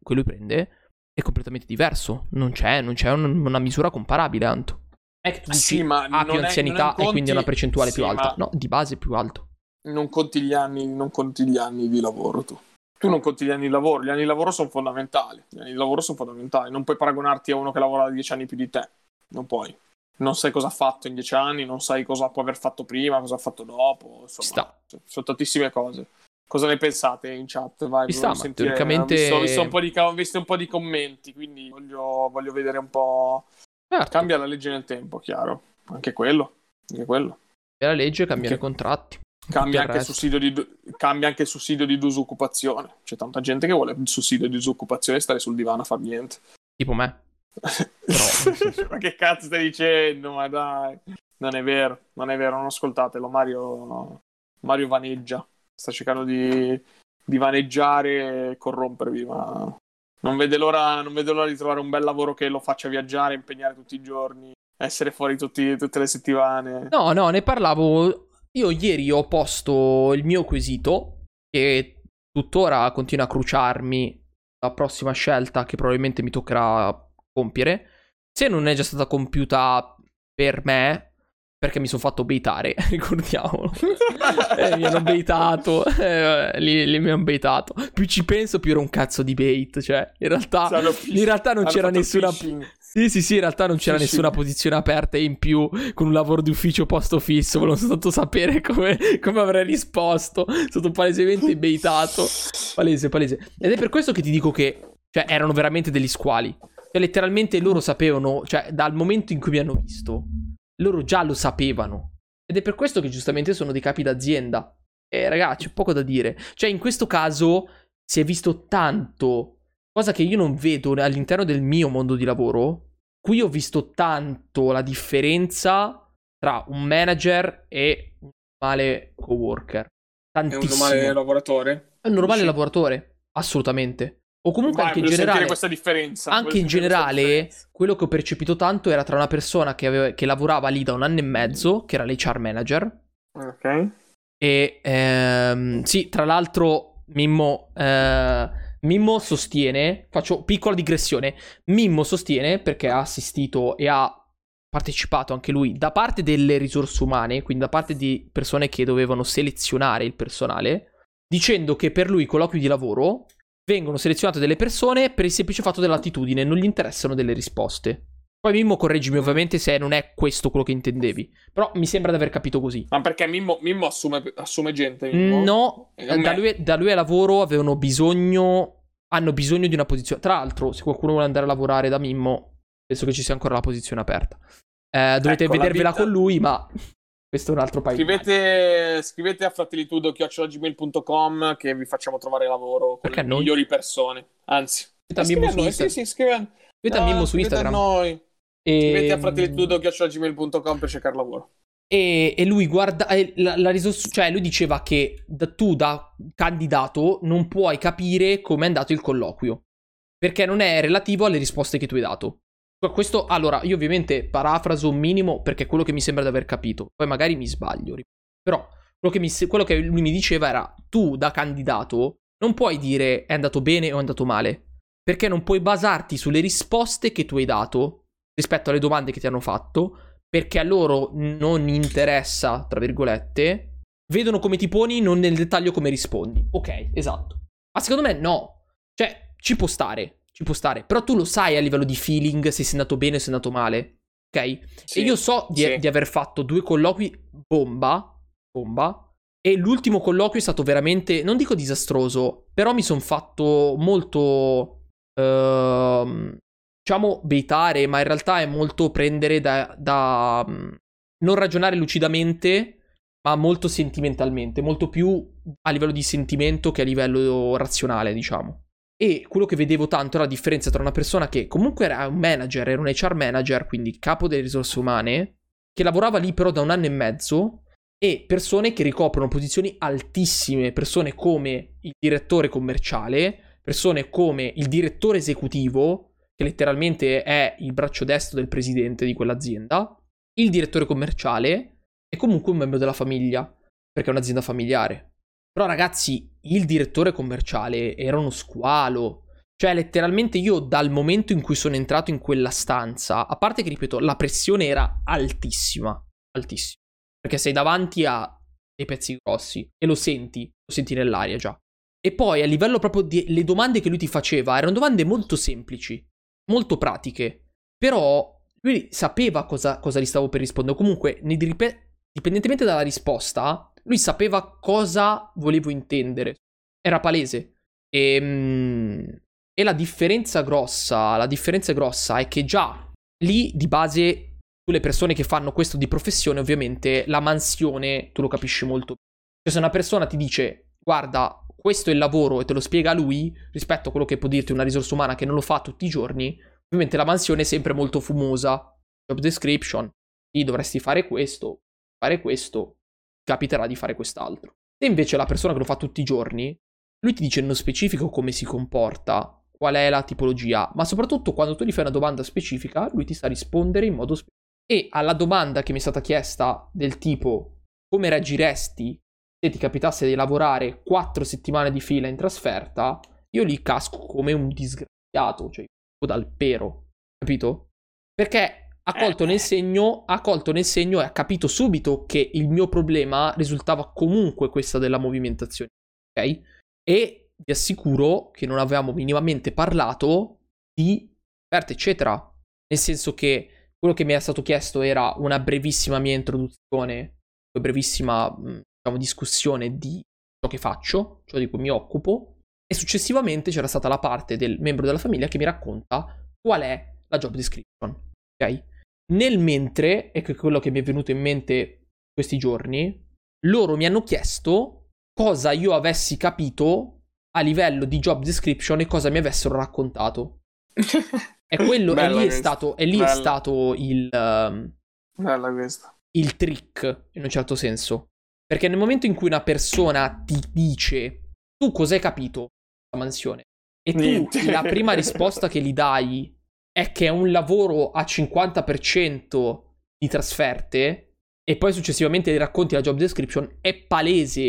quello lui prende è completamente diverso. Non c'è, non c'è un, una misura comparabile, Anto. È che tu sì, ma ha più anzianità conti... e quindi una percentuale sì, più alta. No, di base più alto. Non conti gli anni, non conti gli anni di lavoro tu. Tu non conti gli anni di lavoro, gli anni di lavoro sono fondamentali. Gli anni di lavoro sono fondamentali. Non puoi paragonarti a uno che lavora da dieci anni più di te. Non puoi non sai cosa ha fatto in dieci anni, non sai cosa può aver fatto prima, cosa ha fatto dopo. Insomma, sta. sono tantissime cose. Cosa ne pensate in chat? Vai, sta, sentire. teoricamente... Ho visto, ho, visto di, ho visto, un po di, commenti, quindi voglio, voglio vedere un po'. Certo. Cambia la legge nel tempo, chiaro. Anche quello. Anche quello. la legge, cambiano i contratti. Cambia anche, di, cambia anche, il sussidio di disoccupazione. C'è tanta gente che vuole il sussidio di disoccupazione e stare sul divano a far niente. Tipo me. [LAUGHS] Però, ma che cazzo stai dicendo? Ma dai, non è vero, non è vero, non ascoltatelo. Mario, Mario vaneggia, sta cercando di, di vaneggiare e corrompervi, ma non vede, l'ora, non vede l'ora di trovare un bel lavoro che lo faccia viaggiare, impegnare tutti i giorni, essere fuori tutti, tutte le settimane. No, no, ne parlavo. Io ieri ho posto il mio quesito, che tuttora continua a cruciarmi la prossima scelta che probabilmente mi toccherà compiere. Se non è già stata compiuta per me, perché mi sono fatto baitare, [LAUGHS] ricordiamolo. [LAUGHS] eh, mi hanno baitato, eh, li, li mi hanno baitato. Più ci penso, più era un cazzo di bait. Cioè, in realtà, in realtà non c'era nessuna. Phishing. Sì, sì, sì, in realtà non c'era nessuna posizione aperta in più con un lavoro di ufficio posto fisso. Volevo soltanto sapere come, come avrei risposto. Sono palesemente baitato. Palese, palese. Ed è per questo che ti dico che, cioè, erano veramente degli squali. Cioè, letteralmente loro sapevano, cioè, dal momento in cui mi hanno visto, loro già lo sapevano. Ed è per questo che giustamente sono dei capi d'azienda. E ragazzi, c'è poco da dire. Cioè, in questo caso si è visto tanto, cosa che io non vedo all'interno del mio mondo di lavoro. Qui ho visto tanto la differenza tra un manager e un normale coworker. Tantissimo. È un normale lavoratore? È un normale lavoratore, assolutamente. O comunque Vai, anche in generale. questa differenza. Anche in generale, quello che ho percepito tanto era tra una persona che, aveva, che lavorava lì da un anno e mezzo, che era l'HR manager. Ok. E ehm, sì, tra l'altro, Mimmo. Eh, Mimmo sostiene. Faccio piccola digressione. Mimmo sostiene perché ha assistito e ha partecipato anche lui da parte delle risorse umane, quindi da parte di persone che dovevano selezionare il personale, dicendo che per lui i colloqui di lavoro vengono selezionate delle persone per il semplice fatto dell'attitudine, non gli interessano delle risposte. Poi Mimmo correggimi ovviamente se non è questo quello che intendevi, però mi sembra di aver capito così. Ma perché Mimmo, Mimmo assume, assume, gente? Mimmo? No, da lui, da lui a lavoro avevano bisogno, hanno bisogno di una posizione. Tra l'altro, se qualcuno vuole andare a lavorare da Mimmo, penso che ci sia ancora la posizione aperta. Eh, dovete ecco, vedervela con lui, ma questo è un altro paio. Scrivete, scrivete a fratellitudo.gmail.com che vi facciamo trovare lavoro con Perché le noi? migliori persone. Anzi, scrivete a Mimmo su Instagram. Sì, sì, no, a Mimmo su Instagram. A noi. E... Scrivete a fratellitudo.gmail.com per cercare lavoro. E, e lui guarda, la, la risos- cioè lui diceva che da, tu da candidato non puoi capire come è andato il colloquio. Perché non è relativo alle risposte che tu hai dato. Questo, allora, io ovviamente parafraso un minimo perché è quello che mi sembra di aver capito. Poi magari mi sbaglio. Però quello che, mi, quello che lui mi diceva era: tu da candidato non puoi dire è andato bene o è andato male. Perché non puoi basarti sulle risposte che tu hai dato rispetto alle domande che ti hanno fatto. Perché a loro non interessa, tra virgolette. Vedono come ti poni, non nel dettaglio come rispondi. Ok, esatto. Ma secondo me no. Cioè, ci può stare. Ci può stare. Però tu lo sai a livello di feeling se sei andato bene o sei andato male. Ok? Sì, e io so di, sì. di aver fatto due colloqui bomba. Bomba e l'ultimo colloquio è stato veramente, non dico disastroso, però mi sono fatto molto, uh, diciamo, baitare, ma in realtà è molto prendere da, da um, non ragionare lucidamente, ma molto sentimentalmente, molto più a livello di sentimento che a livello razionale, diciamo. E quello che vedevo tanto era la differenza tra una persona che comunque era un manager, era un HR manager, quindi capo delle risorse umane, che lavorava lì però da un anno e mezzo e persone che ricoprono posizioni altissime, persone come il direttore commerciale, persone come il direttore esecutivo, che letteralmente è il braccio destro del presidente di quell'azienda, il direttore commerciale e comunque un membro della famiglia, perché è un'azienda familiare. Però ragazzi, il direttore commerciale era uno squalo. Cioè, letteralmente io dal momento in cui sono entrato in quella stanza, a parte che, ripeto, la pressione era altissima, altissima. Perché sei davanti a dei pezzi grossi e lo senti, lo senti nell'aria già. E poi a livello proprio delle domande che lui ti faceva, erano domande molto semplici, molto pratiche. Però lui sapeva cosa, cosa gli stavo per rispondere. Comunque, dipendentemente dalla risposta, lui sapeva cosa volevo intendere. Era palese. E, ehm, e la differenza grossa, la differenza grossa è che già lì di base le persone che fanno questo di professione, ovviamente la mansione tu lo capisci molto. Cioè, se una persona ti dice, guarda, questo è il lavoro e te lo spiega lui, rispetto a quello che può dirti una risorsa umana che non lo fa tutti i giorni, ovviamente la mansione è sempre molto fumosa. Job description, sì, dovresti fare questo, fare questo, capiterà di fare quest'altro. Se invece la persona che lo fa tutti i giorni, lui ti dice nello specifico come si comporta, qual è la tipologia, ma soprattutto quando tu gli fai una domanda specifica, lui ti sa rispondere in modo specifico. E alla domanda che mi è stata chiesta del tipo come reagiresti se ti capitasse di lavorare quattro settimane di fila in trasferta, io lì casco come un disgraziato, cioè dal pero, capito? Perché ha colto nel segno, ha colto nel segno e ha capito subito che il mio problema risultava comunque questa della movimentazione, ok? E vi assicuro che non avevamo minimamente parlato di offerte, eccetera. Nel senso che quello che mi è stato chiesto era una brevissima mia introduzione, una brevissima diciamo, discussione di ciò che faccio, ciò di cui mi occupo, e successivamente c'era stata la parte del membro della famiglia che mi racconta qual è la job description. Ok? Nel mentre, e che è quello che mi è venuto in mente questi giorni, loro mi hanno chiesto cosa io avessi capito a livello di job description e cosa mi avessero raccontato. [LAUGHS] È quello, e lì, è stato, e lì è stato, il... Um, Bella questa. Il trick, in un certo senso. Perché nel momento in cui una persona ti dice tu cos'hai capito la mansione e tu Niente. la prima risposta che gli dai è che è un lavoro a 50% di trasferte e poi successivamente racconti la job description, è palese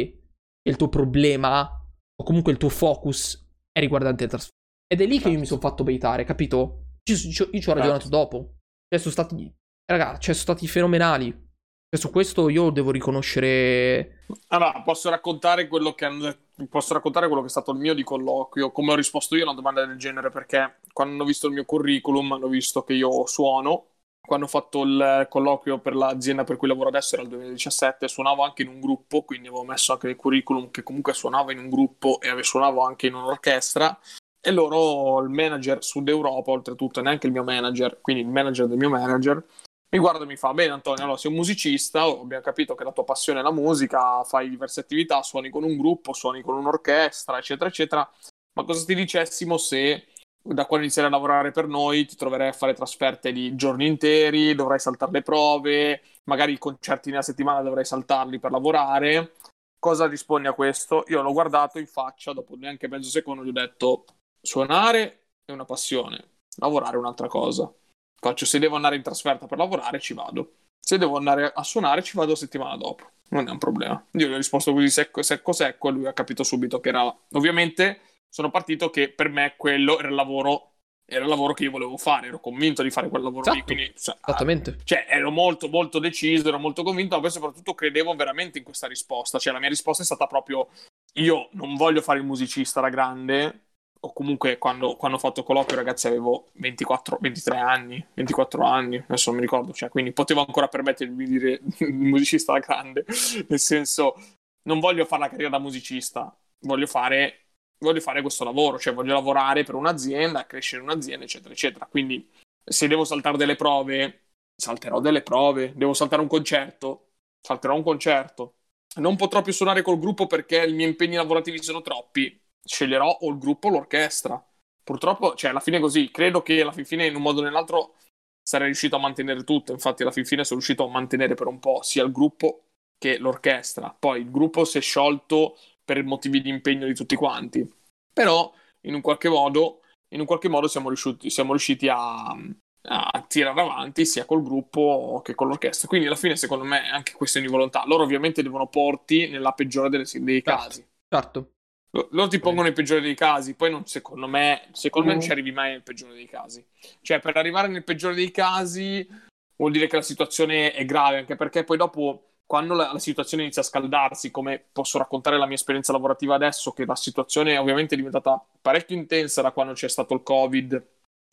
che il tuo problema o comunque il tuo focus è riguardante le trasferte. Ed è lì che io mi sono fatto baitare, capito? Io, io ci ho ragionato dopo. Cioè, sono stati. Raga, cioè, sono stati fenomenali. Cioè, su questo io devo riconoscere. Allora, posso raccontare quello che posso raccontare quello che è stato il mio di colloquio, come ho risposto io a una domanda del genere, perché quando hanno visto il mio curriculum hanno visto che io suono. Quando ho fatto il colloquio per l'azienda per cui lavoro adesso era il 2017, suonavo anche in un gruppo, quindi avevo messo anche nel curriculum che comunque suonavo in un gruppo e suonavo anche in un'orchestra e loro, il manager Sud Europa, oltretutto, neanche il mio manager, quindi il manager del mio manager, mi guarda e mi fa: Bene, Antonio, allora sei un musicista. Abbiamo capito che la tua passione è la musica, fai diverse attività, suoni con un gruppo, suoni con un'orchestra, eccetera, eccetera. Ma cosa ti dicessimo se da quando inizierai a lavorare per noi ti troverai a fare trasferte di giorni interi, dovrai saltare le prove, magari i concerti nella settimana dovrai saltarli per lavorare. Cosa rispondi a questo? Io l'ho guardato in faccia, dopo neanche mezzo secondo gli ho detto suonare è una passione, lavorare è un'altra cosa. Faccio se devo andare in trasferta per lavorare ci vado. Se devo andare a suonare ci vado settimana dopo. Non è un problema. Io gli ho risposto così secco secco secco e lui ha capito subito che era ovviamente sono partito che per me quello era il lavoro era il lavoro che io volevo fare, ero convinto di fare quel lavoro esatto. lì, quindi, cioè, Esattamente. Cioè, ero molto, molto deciso, ero molto convinto, ma poi soprattutto credevo veramente in questa risposta, cioè la mia risposta è stata proprio, io non voglio fare il musicista da grande, o comunque quando, quando ho fatto colloquio ragazzi avevo 24, 23 anni, 24 anni, adesso non mi ricordo, cioè, quindi potevo ancora permettermi di dire [LAUGHS] musicista grande, nel senso, non voglio fare la carriera da musicista, voglio fare voglio fare questo lavoro, cioè voglio lavorare per un'azienda, crescere un'azienda, eccetera, eccetera. Quindi se devo saltare delle prove, salterò delle prove, devo saltare un concerto, salterò un concerto. Non potrò più suonare col gruppo perché i miei impegni lavorativi sono troppi, sceglierò o il gruppo o l'orchestra. Purtroppo, cioè, alla fine è così. Credo che alla fin fine, in un modo o nell'altro, sarei riuscito a mantenere tutto. Infatti, alla fin fine sono riuscito a mantenere per un po' sia il gruppo che l'orchestra. Poi il gruppo si è sciolto per motivi di impegno di tutti quanti. Però, in un qualche modo, in un qualche modo siamo riusciti, siamo riusciti a, a, tirare avanti sia col gruppo che con l'orchestra. Quindi, alla fine, secondo me, è anche questione di volontà. Loro, ovviamente, devono porti nella peggiore delle, dei certo, casi. Certo. Loro ti pongono nel peggiore dei casi, poi non, secondo me, secondo mm. me non ci arrivi mai nel peggiore dei casi. Cioè, per arrivare nel peggiore dei casi vuol dire che la situazione è grave, anche perché poi dopo quando la, la, situazione inizia a scaldarsi, come posso raccontare la mia esperienza lavorativa adesso, che la situazione ovviamente è diventata parecchio intensa da quando c'è stato il Covid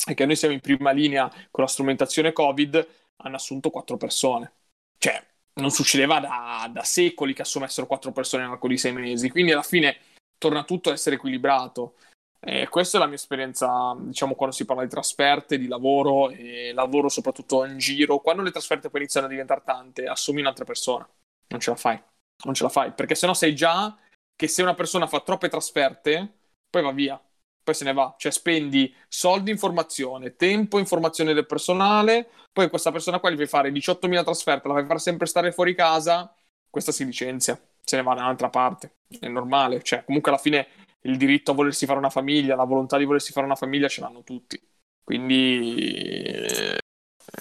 e che noi siamo in prima linea con la strumentazione Covid, hanno assunto quattro persone. Cioè, non succedeva da, da secoli che assumessero quattro persone nell'arco di sei mesi, quindi alla fine torna tutto a essere equilibrato. E questa è la mia esperienza, diciamo, quando si parla di trasferte, di lavoro e lavoro soprattutto in giro. Quando le trasferte poi iniziano a diventare tante, assumi un'altra persona. Non ce la fai. Non ce la fai. Perché sennò sai già che se una persona fa troppe trasferte, poi va via. Poi se ne va. Cioè spendi soldi in formazione, tempo in formazione del personale, poi questa persona qua gli fai fare 18.000 trasferte, la fai far sempre stare fuori casa, questa si licenzia. Se ne va da un'altra parte. È normale. Cioè, comunque alla fine il diritto a volersi fare una famiglia, la volontà di volersi fare una famiglia ce l'hanno tutti. Quindi, eh,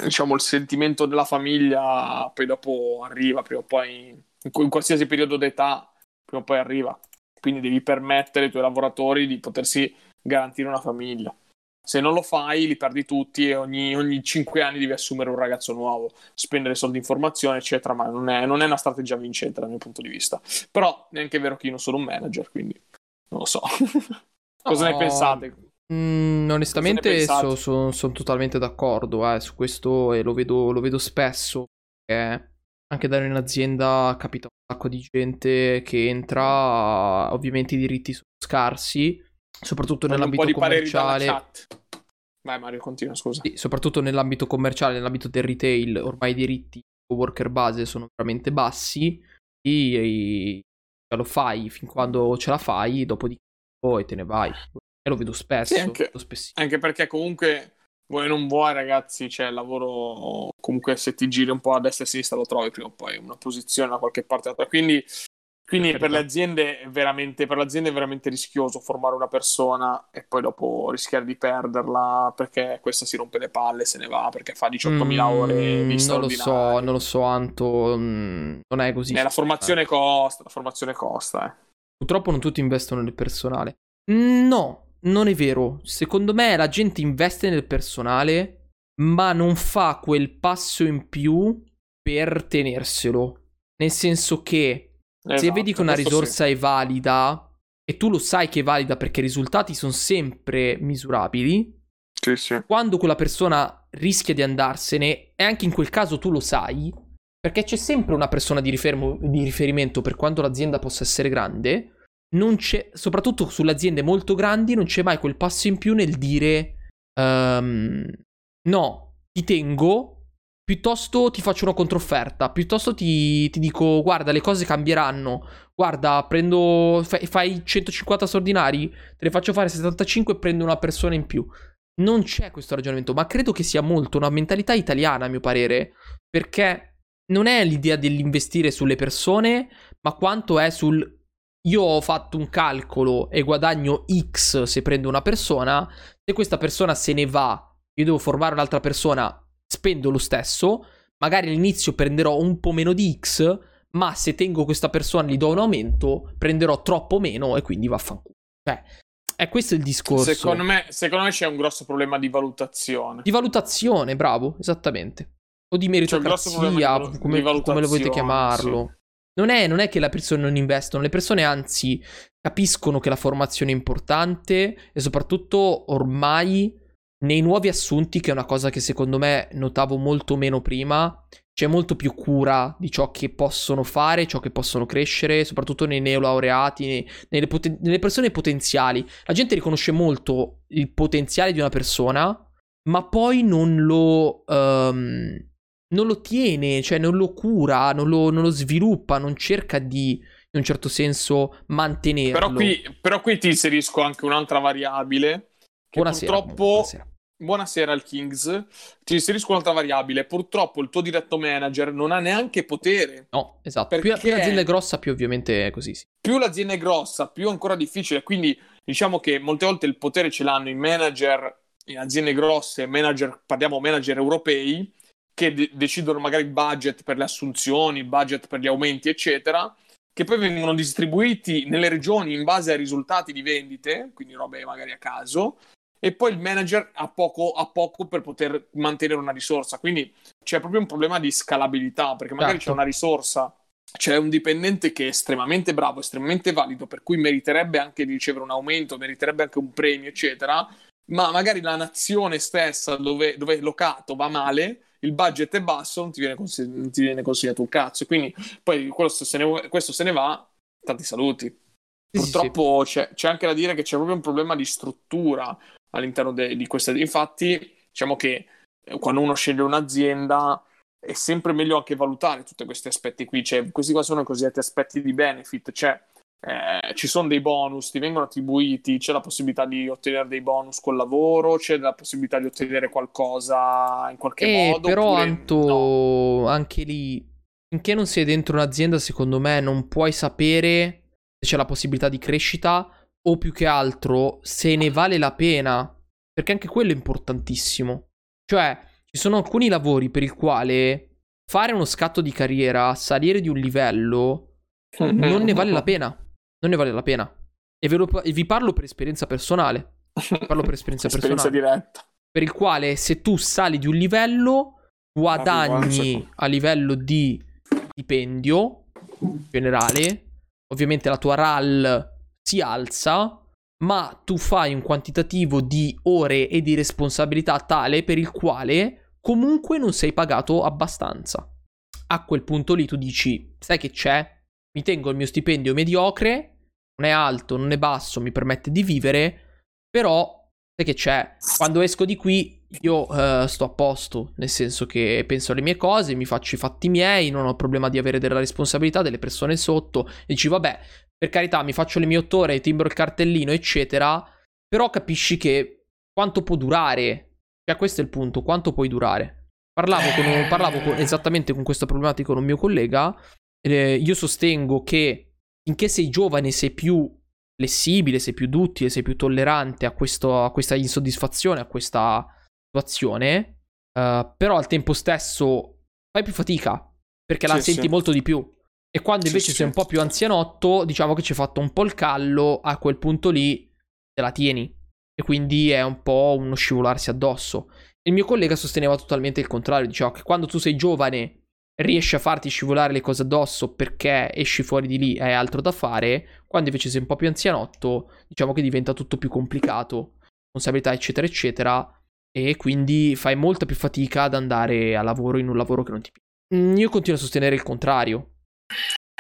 diciamo, il sentimento della famiglia poi dopo arriva, prima o poi, in qualsiasi periodo d'età, prima o poi arriva. Quindi devi permettere ai tuoi lavoratori di potersi garantire una famiglia. Se non lo fai, li perdi tutti e ogni, ogni 5 anni devi assumere un ragazzo nuovo, spendere soldi in formazione, eccetera. Ma non è, non è una strategia vincente dal mio punto di vista. Però è anche vero che io non sono un manager, quindi non lo so. [LAUGHS] Cosa no, ne pensate? Mm, onestamente sono so, so totalmente d'accordo eh, su questo e lo vedo, lo vedo spesso. Perché anche da un'azienda capita un sacco di gente che entra, ovviamente i diritti sono scarsi, soprattutto Voglio nell'ambito commerciale. Vai Mario, continua, scusa. Sì, soprattutto nell'ambito commerciale, nell'ambito del retail, ormai i diritti worker base sono veramente bassi e lo fai fin quando ce la fai, dopodiché poi te ne vai. E lo vedo spesso. Sì, anche, anche, perché comunque vuoi non vuoi, ragazzi, c'è il lavoro. Comunque, se ti giri un po' a destra e a sinistra, lo trovi prima o poi una posizione da qualche parte. Quindi quindi per le, aziende è veramente, per veramente rischioso formare una persona e poi dopo rischiare di perderla perché questa si rompe le palle, se ne va perché fa 18.000 mm, ore. Non lo so, non lo so, Anto. Mm, non è così. Eh, la formazione costa, la formazione costa. Eh. Purtroppo non tutti investono nel personale. No, non è vero. Secondo me la gente investe nel personale, ma non fa quel passo in più per tenerselo. Nel senso che Esatto, Se vedi che una risorsa sì. è valida e tu lo sai che è valida perché i risultati sono sempre misurabili, sì, sì. quando quella persona rischia di andarsene, e anche in quel caso tu lo sai, perché c'è sempre una persona di, rifermo, di riferimento per quanto l'azienda possa essere grande, soprattutto sulle aziende molto grandi, non c'è mai quel passo in più nel dire um, no, ti tengo piuttosto ti faccio una controfferta, piuttosto ti, ti dico guarda le cose cambieranno, guarda prendo, fai, fai 150 straordinari, te le faccio fare 75 e prendo una persona in più. Non c'è questo ragionamento, ma credo che sia molto una mentalità italiana a mio parere, perché non è l'idea dell'investire sulle persone, ma quanto è sul io ho fatto un calcolo e guadagno X se prendo una persona, se questa persona se ne va, io devo formare un'altra persona, spendo lo stesso, magari all'inizio prenderò un po' meno di X, ma se tengo questa persona e gli do un aumento, prenderò troppo meno e quindi vaffanculo. Cioè, è questo il discorso. Secondo me, secondo me c'è un grosso problema di valutazione. Di valutazione, bravo, esattamente. O di meritocrazia, di valu- come, come, lo volete chiamarlo. Sì. Non è, non è, che le persone non investono, le persone anzi capiscono che la formazione è importante e soprattutto ormai nei nuovi assunti, che è una cosa che secondo me notavo molto meno prima, c'è molto più cura di ciò che possono fare, ciò che possono crescere, soprattutto nei neolaureati, nelle, poten- nelle persone potenziali. La gente riconosce molto il potenziale di una persona, ma poi non lo, um, non lo tiene, cioè non lo cura, non lo, non lo, sviluppa, non cerca di, in un certo senso, mantenerlo. Però qui, però qui ti inserisco anche un'altra variabile. Che buonasera, purtroppo buonasera. Buonasera al Kings. Ti inserisco un'altra variabile. Purtroppo il tuo diretto manager non ha neanche potere. No, esatto. Più, più l'azienda è grossa, più ovviamente è così. Sì. Più l'azienda è grossa, più è ancora difficile. Quindi diciamo che molte volte il potere ce l'hanno i manager in aziende grosse, manager, parliamo manager europei, che de- decidono magari budget per le assunzioni, budget per gli aumenti, eccetera, che poi vengono distribuiti nelle regioni in base ai risultati di vendite, quindi robe magari a caso, e poi il manager ha poco, ha poco, per poter mantenere una risorsa. Quindi c'è proprio un problema di scalabilità, perché magari certo. c'è una risorsa, c'è un dipendente che è estremamente bravo, estremamente valido, per cui meriterebbe anche di ricevere un aumento, meriterebbe anche un premio, eccetera, ma magari la nazione stessa dove, dove è locato va male, il budget è basso, non ti viene, consigli- non ti viene consigliato un cazzo. Quindi poi questo se ne, questo se ne va, tanti saluti. Purtroppo sì, sì. C'è, c'è, anche da dire che c'è proprio un problema di struttura all'interno de- di queste. Infatti, diciamo che eh, quando uno sceglie un'azienda è sempre meglio anche valutare tutti questi aspetti qui. Cioè, questi qua sono i cosiddetti aspetti di benefit. Cioè, eh, ci sono dei bonus, ti vengono attribuiti, c'è la possibilità di ottenere dei bonus col lavoro, c'è la possibilità di ottenere qualcosa in qualche eh, modo. Però, Anto, no. anche lì, finché non sei dentro un'azienda, secondo me non puoi sapere se c'è la possibilità di crescita o più che altro se ne vale la pena, perché anche quello è importantissimo. Cioè, ci sono alcuni lavori per il quale fare uno scatto di carriera, salire di un livello, non ne vale la pena. Non ne vale la pena. E, lo, e vi parlo per esperienza personale. Parlo per esperienza, [LAUGHS] esperienza personale. diretta. Per il quale se tu sali di un livello, guadagni a livello di stipendio generale. Ovviamente la tua RAL si alza, ma tu fai un quantitativo di ore e di responsabilità tale per il quale comunque non sei pagato abbastanza. A quel punto lì tu dici, sai che c'è? Mi tengo il mio stipendio mediocre, non è alto, non è basso, mi permette di vivere, però sai che c'è? Quando esco di qui io uh, sto a posto, nel senso che penso alle mie cose, mi faccio i fatti miei, non ho problema di avere della responsabilità delle persone sotto e dici vabbè, per carità, mi faccio le mie otto ore, timbro il cartellino, eccetera. Però capisci che quanto può durare. Cioè, questo è il punto, quanto puoi durare. Parlavo, con un, parlavo con, esattamente con questa problematica con un mio collega. Eh, io sostengo che finché sei giovane sei più flessibile, sei più duttile, sei più tollerante a, questo, a questa insoddisfazione, a questa situazione. Uh, però al tempo stesso fai più fatica perché sì, la senti sì. molto di più. E quando invece sì, sei un po' più anzianotto, diciamo che ci hai fatto un po' il callo, a quel punto lì te la tieni. E quindi è un po' uno scivolarsi addosso. Il mio collega sosteneva totalmente il contrario, diceva che quando tu sei giovane riesci a farti scivolare le cose addosso perché esci fuori di lì e hai altro da fare, quando invece sei un po' più anzianotto, diciamo che diventa tutto più complicato, responsabilità eccetera eccetera, e quindi fai molta più fatica ad andare a lavoro in un lavoro che non ti piace. Mm, io continuo a sostenere il contrario,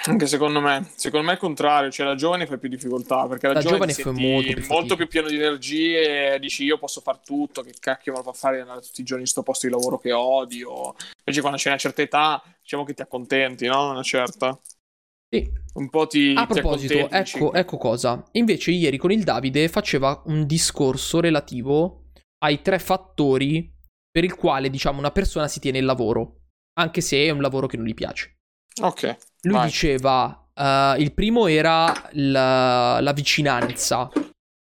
Anche secondo me, secondo me è il contrario, cioè da giovane fai più difficoltà, perché da, Da giovane, senti molto più fatica. più pieno di energie dici io posso far tutto, che cacchio me lo fa fare andare tutti i giorni in sto posto di lavoro che odio. Invece quando c'è una certa età, diciamo che ti accontenti, no? Una certa. Sì. Un po' ti A ti proposito, ecco, ecco cosa. Invece ieri con il Davide faceva un discorso relativo ai tre fattori per il quale, diciamo, una persona si tiene il lavoro, anche se è un lavoro che non gli piace. Ok, Lui vai. diceva, eh, il primo era la, la vicinanza,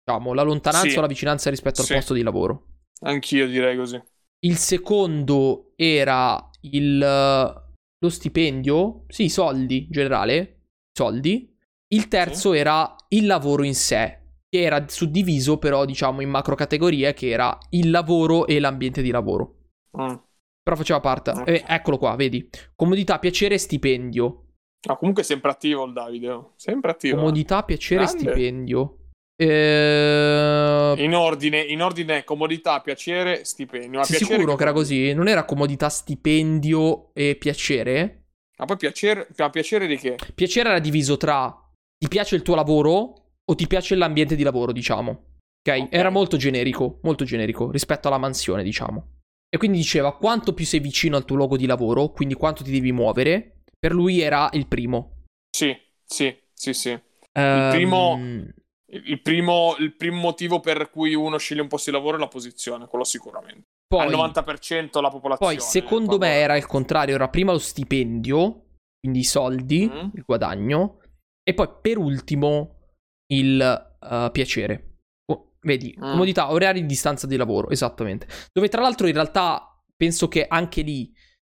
diciamo, la lontananza Sì. o la vicinanza rispetto al Sì. posto di lavoro. Anch'io direi così. Il secondo era il, lo stipendio, sì, i soldi in generale, soldi. Il terzo era il lavoro in sé, che era suddiviso però, diciamo, in macro categorie, che era il lavoro e l'ambiente di lavoro. Mm. Però faceva parte. Ok. eh, eccolo qua, vedi. Comodità, piacere, stipendio. No, comunque è sempre attivo il Davide, oh. sempre attivo. Comodità, piacere, Grande. stipendio. Eh... In ordine, in ordine comodità, piacere, stipendio. Ma Sei piacere sicuro che era vuol dire? così? Non era comodità, stipendio e piacere? Ma poi piacere, ma piacere di che? Piacere era diviso tra ti piace il tuo lavoro o ti piace l'ambiente di lavoro, diciamo. Ok? Ok. Era molto generico, molto generico rispetto alla mansione, diciamo. E quindi diceva quanto più sei vicino al tuo luogo di lavoro, quindi quanto ti devi muovere. Per lui era il primo. Sì, sì, sì, sì. Ehm, primo- Il primo, il primo motivo per cui uno sceglie un posto di lavoro è la posizione, quello sicuramente. Poi, Al 90% la popolazione. poi secondo me era il contrario, era prima lo stipendio, quindi i soldi, Mm. il guadagno, e poi per ultimo il eh, piacere. Oh, vedi, Mm. comodità, orari di distanza di lavoro, esattamente. Dove tra l'altro in realtà penso che anche lì,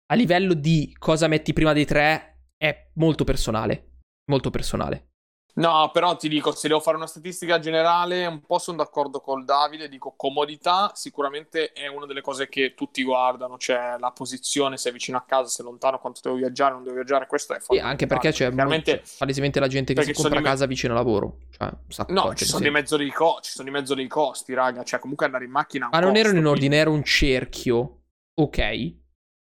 a livello di cosa metti prima dei tre, è molto personale. Molto personale. No, però ti dico, se devo fare una statistica generale, un po' sono d'accordo col Davide, dico comodità sicuramente è una delle cose che tutti guardano, cioè la posizione, se è vicino a casa, se è lontano, quanto devo viaggiare, non devo viaggiare, questo è fondamentale. anche perché c'è, Chiaramente, palesemente la gente che si compra me- casa vicino al lavoro. Cioè, no, di ci sono, sì. di mezzo dei co- ci sono di mezzo dei costi, raga, cioè comunque andare in macchina Ma non costo, erano in quindi- ordine, era un cerchio. Ok.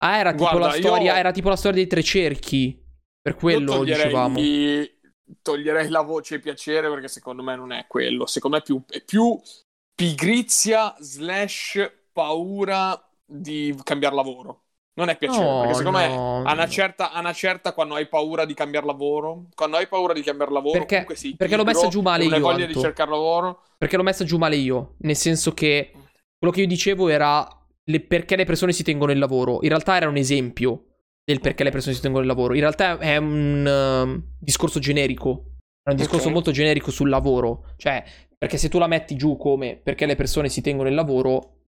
Ah, era tipo Guarda, la storia. io- Era tipo la storia dei tre cerchi. Per quello dicevamo. Toglierei la voce piacere perché secondo me non è quello. Secondo me è più, è più pigrizia slash paura di cambiare lavoro. Non è piacere, No, perché secondo me no, a una, certa, a una certa quando hai paura di cambiare lavoro, quando hai paura di cambiare lavoro, Perché- comunque sei perché l'ho messa giù male e io, voglia Anto. di cercare lavoro. Perché l'ho messa giù male io. Nel senso che quello che io dicevo era le- perché le persone si tengono il lavoro. In realtà era un esempio del perché le persone si tengono il lavoro. In realtà è un um, discorso generico. È un discorso Ok. molto generico sul lavoro. Cioè, perché se tu la metti giù come perché le persone si tengono il lavoro.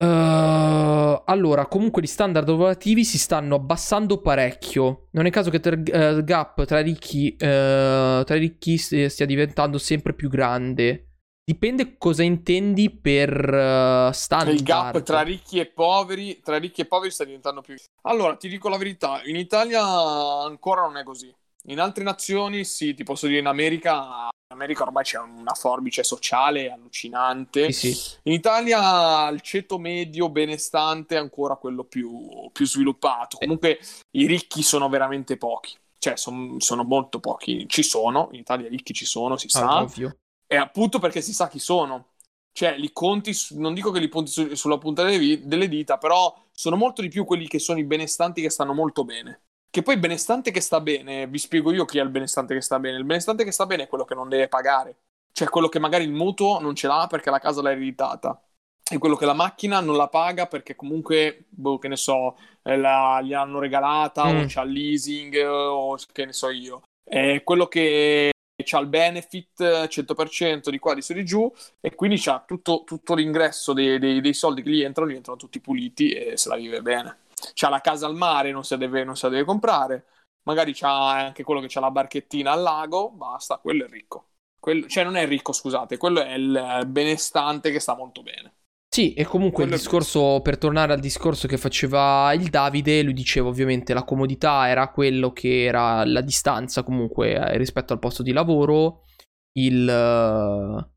eh, allora, comunque gli standard lavorativi si stanno abbassando parecchio. Non è caso che ter- eh, il gap tra ricchi, eh, tra i ricchi st- stia diventando sempre più grande. Dipende cosa intendi per eh, standard. Il gap tra ricchi e poveri, tra ricchi e poveri sta diventando più. Allora, ti dico la verità, in Italia ancora non è così. In altre nazioni, sì, ti posso dire in America, in America ormai c'è una forbice sociale allucinante. Sì, sì. In Italia il ceto medio benestante è ancora quello più, più sviluppato. Comunque i ricchi sono veramente pochi. Cioè, son- sono molto pochi. Ci sono, in Italia ricchi ci sono, si sa. Ah, ovvio. E appunto perché si sa chi sono. Cioè, li conti, su- non dico che li punti su- sulla punta delle, delle dita, però sono molto di più quelli che sono i benestanti che stanno molto bene. Che poi il benestante che sta bene, vi spiego io chi è il benestante che sta bene. Il benestante che sta bene è quello che non deve pagare. Cioè, quello che magari il mutuo non ce l'ha perché la casa l'ha ereditata. E quello che la macchina non la paga perché comunque, boh, che ne so, eh, la, gli hanno regalata Mm. o c'ha leasing eh, o che ne so io. È quello che c'ha il benefit eh, 100% di qua, di su, di giù e quindi c'ha tutto, tutto l'ingresso dei, dei- dei soldi che gli entrano, gli entrano tutti puliti e se la vive bene. C'ha la casa al mare, non se la deve, deve comprare. Magari c'ha anche quello che c'ha la barchettina al lago, basta, quello è ricco. Quello- cioè non è ricco, scusate, quello è il benestante che sta molto bene. Sì, e comunque il Quello è discorso, per tornare al discorso che faceva il Davide, lui diceva ovviamente la comodità era quello che era la distanza comunque eh, rispetto al posto di lavoro, il, eh,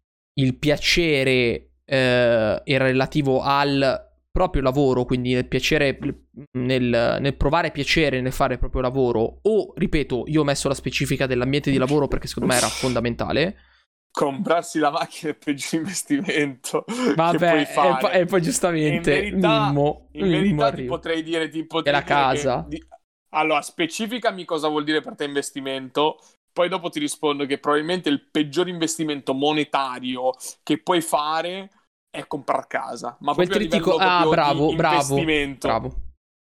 il piacere eh, era relativo al proprio lavoro, quindi nel piacere, nel, nel, provare piacere nel fare il proprio lavoro, o ripeto, io ho messo la specifica dell'ambiente di lavoro perché secondo me era fondamentale. Comprarsi la macchina è il peggior investimento. [LAUGHS] Vabbè, e poi, e poi giustamente in verità, Mimmo, in verità ti potrei dire tipo è la casa. Che, di... Allora, specificami cosa vuol dire per te investimento. Poi dopo ti rispondo che probabilmente il peggior investimento monetario che puoi fare è comprare casa. Ma quel trittico, ah, bravo, bravo, bravo.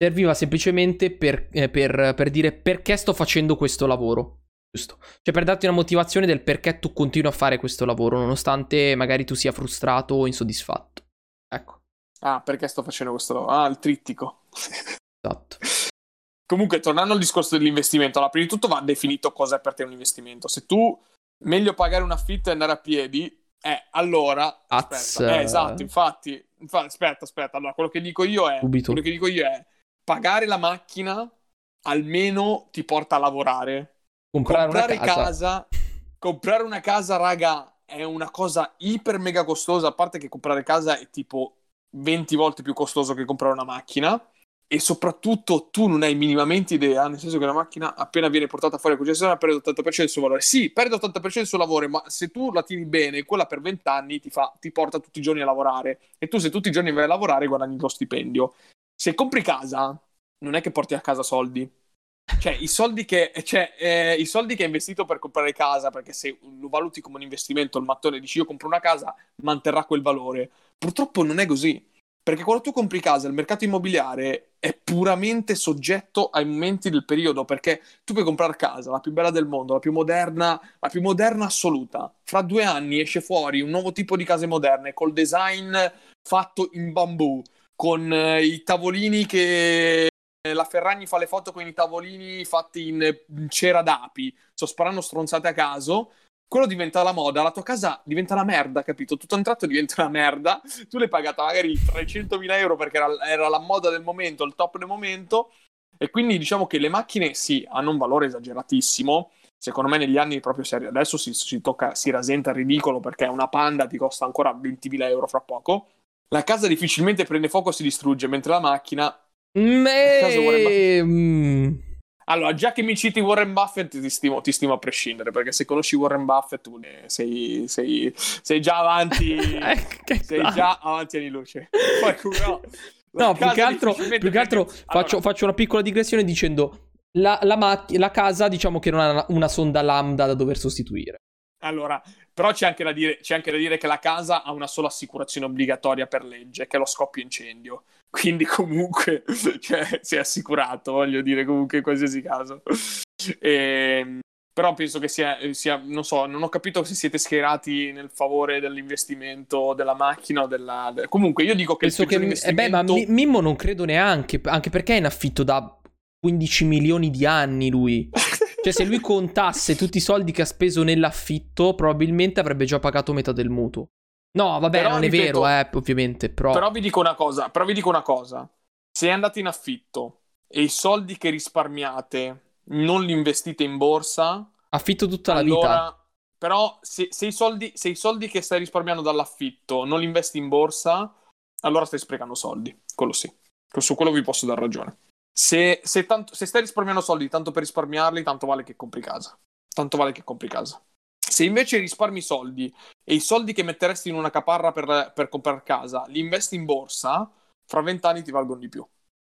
Serviva semplicemente per, eh, per, per, dire perché sto facendo questo lavoro. Giusto. Cioè, per darti una motivazione del perché tu continui a fare questo lavoro, nonostante magari tu sia frustrato o insoddisfatto. Ecco. Ah, perché sto facendo questo lavoro? Ah, il trittico. Esatto. Comunque, tornando al discorso dell'investimento, allora, prima di tutto va definito cosa è per te un investimento. Se tu meglio pagare un affitto e andare a piedi, eh, allora, aspetta, eh, esatto, infatti, infatti, aspetta, aspetta, allora quello che dico io è, Subito. quello che dico io è, pagare la macchina almeno ti porta a lavorare. Comprare, comprare una casa. casa. comprare una casa, raga, è una cosa iper mega costosa, a parte che comprare casa è tipo 20 volte più costoso che comprare una macchina e soprattutto tu non hai minimamente idea, nel senso che la macchina appena viene portata fuori a concessionaria perde l'80% del suo valore. Sì, perde l'80% del suo valore, ma se tu la tieni bene, quella per 20 anni ti, fa, ti porta tutti i giorni a lavorare e tu se tutti i giorni vai a lavorare guadagni lo stipendio. Se compri casa, non è che porti a casa soldi. Cioè, i soldi che, cioè, eh, i soldi che hai investito per comprare casa, perché se lo valuti come un investimento, il mattone dici io compro una casa, manterrà quel valore. Purtroppo non è così perché quando tu compri casa, il mercato immobiliare è puramente soggetto ai momenti del periodo, perché tu puoi comprare casa, la più bella del mondo, la più moderna, la più moderna assoluta. Fra due anni esce fuori un nuovo tipo di case moderne, col design fatto in bambù, con eh, i tavolini che la Ferragni fa le foto con i tavolini fatti in cera d'api, sto sparando stronzate a caso, quello diventa la moda, la tua casa diventa la merda, capito? Tutto un tratto diventa una merda, tu l'hai pagata magari 300.000 euro perché era, era, la moda del momento, il top del momento, e quindi diciamo che le macchine sì, hanno un valore esageratissimo, secondo me negli anni proprio serio, adesso si, si, tocca, si rasenta il ridicolo perché una Panda ti costa ancora 20.000 euro fra poco, la casa difficilmente prende fuoco e si distrugge, mentre la macchina... Me... Allora, già che mi citi Warren Buffett, ti stimo, ti stimo a prescindere, perché se conosci Warren Buffett sei, sei, sei già avanti. [LAUGHS] Eh, sei già avanti anni luce. [LAUGHS] Poi, no, più che altro, più che altro allora, faccio, faccio, una piccola digressione dicendo: la, la, mac- la casa, diciamo che non ha una, una sonda lambda da dover sostituire. Allora, però c'è anche, dire, c'è anche, da dire, che la casa ha una sola assicurazione obbligatoria per legge, che è lo scoppio incendio. Quindi comunque [LAUGHS] cioè, si è assicurato, voglio dire, comunque in qualsiasi caso. E, ehm, però penso che sia, sia, non so, non ho capito se siete schierati nel favore dell'investimento della macchina o della... Comunque io dico che... Penso che... Investimento... Eh beh, ma Mimmo non credo neanche, anche perché è in affitto da 15 milioni di anni lui. Cioè, se lui [LAUGHS] contasse tutti i soldi che ha speso nell'affitto, probabilmente avrebbe già pagato metà del mutuo. No, vabbè, però, non è ripeto, vero, eh, ovviamente. Però... però vi dico una cosa: però vi dico una cosa. Se andate in affitto e i soldi che risparmiate non li investite in borsa, affitto tutta la allora, vita. Però, se, se, i soldi, se i soldi che stai risparmiando dall'affitto non li investi in borsa, allora stai sprecando soldi. Quello sì. Su quello vi posso dar ragione. Se, se, tanto, se stai risparmiando soldi tanto per risparmiarli, tanto vale che compri casa. Tanto vale che compri casa. Se invece risparmi soldi e i soldi che metteresti in una caparra per, per comprare casa li investi in borsa, fra vent'anni ti valgono di più.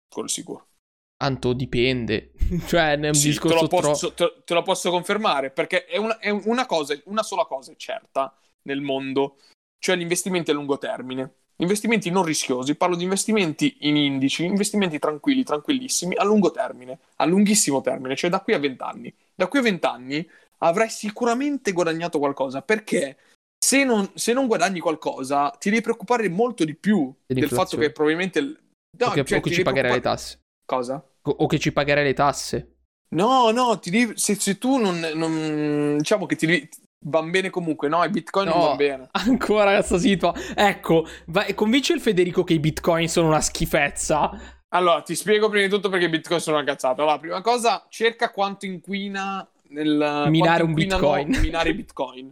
Quello sicuro. Tanto dipende. [LAUGHS] cioè, è un sì, discorso te lo, posso, tro... te, te lo posso confermare perché è una, è una cosa, una sola cosa è certa nel mondo, cioè gli investimenti a lungo termine. Investimenti non rischiosi, parlo di investimenti in indici, investimenti tranquilli, tranquillissimi, a lungo termine, a lunghissimo termine, cioè da qui a 20 anni. Da qui a 20 anni avrai sicuramente guadagnato qualcosa, perché se non, se non guadagni qualcosa ti devi preoccupare molto di più del fatto che probabilmente... No, o che, cioè, o che ci pagherai le tasse. Cosa? O che ci pagherai le tasse. No, no, devi, se, se, tu non, non, Diciamo che ti devi, Van bene comunque, no? I bitcoin no, non van bene. [LAUGHS] Ancora questa situazione. Ecco, vai, convince il Federico che i bitcoin sono una schifezza. Allora, ti spiego prima di tutto perché i bitcoin sono una cazzata. Allora, prima cosa, cerca quanto inquina nel minare un bitcoin. Minare bitcoin.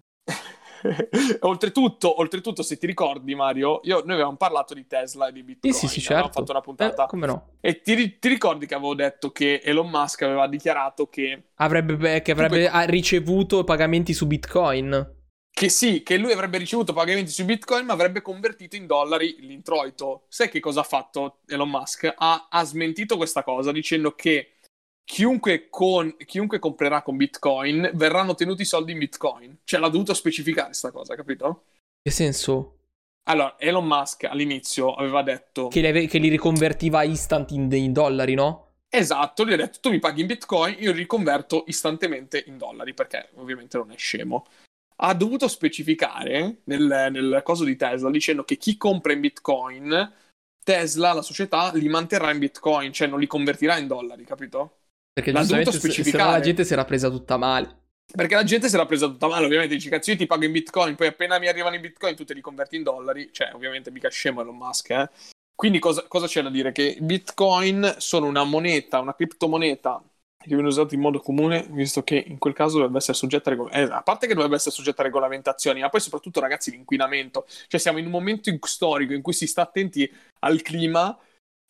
[LAUGHS] oltretutto, oltretutto, se ti ricordi, Mario, io, noi avevamo parlato di Tesla e di Bitcoin. Sì, sì, sì, certo. Fatto una puntata. Eh, come no? E ti, ti, ricordi che avevo detto che Elon Musk aveva dichiarato che avrebbe, che avrebbe puoi... ricevuto pagamenti su Bitcoin? Che sì, che lui avrebbe ricevuto pagamenti su Bitcoin, ma avrebbe convertito in dollari l'introito. Sai che cosa ha fatto Elon Musk? Ha, ha smentito questa cosa dicendo che chiunque, con, chiunque comprerà con Bitcoin verranno tenuti i soldi in Bitcoin. Cioè, l'ha dovuto specificare questa cosa, capito? Che senso? Allora, Elon Musk all'inizio aveva detto... Che li, che li riconvertiva instant in, in, dollari, no? Esatto, gli ha detto tu mi paghi in bitcoin, io li riconverto istantemente in dollari, perché ovviamente non è scemo. Ha dovuto specificare nel, nel coso di Tesla dicendo che chi compra in bitcoin, Tesla, la società, li manterrà in bitcoin, cioè non li convertirà in dollari, capito? Perché L'ha dovuto specificare. La gente si era presa tutta male. Perché la gente si era presa tutta male, ovviamente dici cazzo io ti pago in bitcoin, poi appena mi arrivano i bitcoin tu te li converti in dollari, cioè ovviamente mica scemo Elon Musk, eh. Quindi cosa, cosa c'è da dire? Che bitcoin sono una moneta, una criptomoneta che viene usata in modo comune, visto che in quel caso dovrebbe essere soggetta a regolamentazioni. Eh, a parte che dovrebbe essere soggetta a regolamentazioni, ma poi soprattutto, ragazzi, l'inquinamento. Cioè, siamo in un momento storico in cui si sta attenti al clima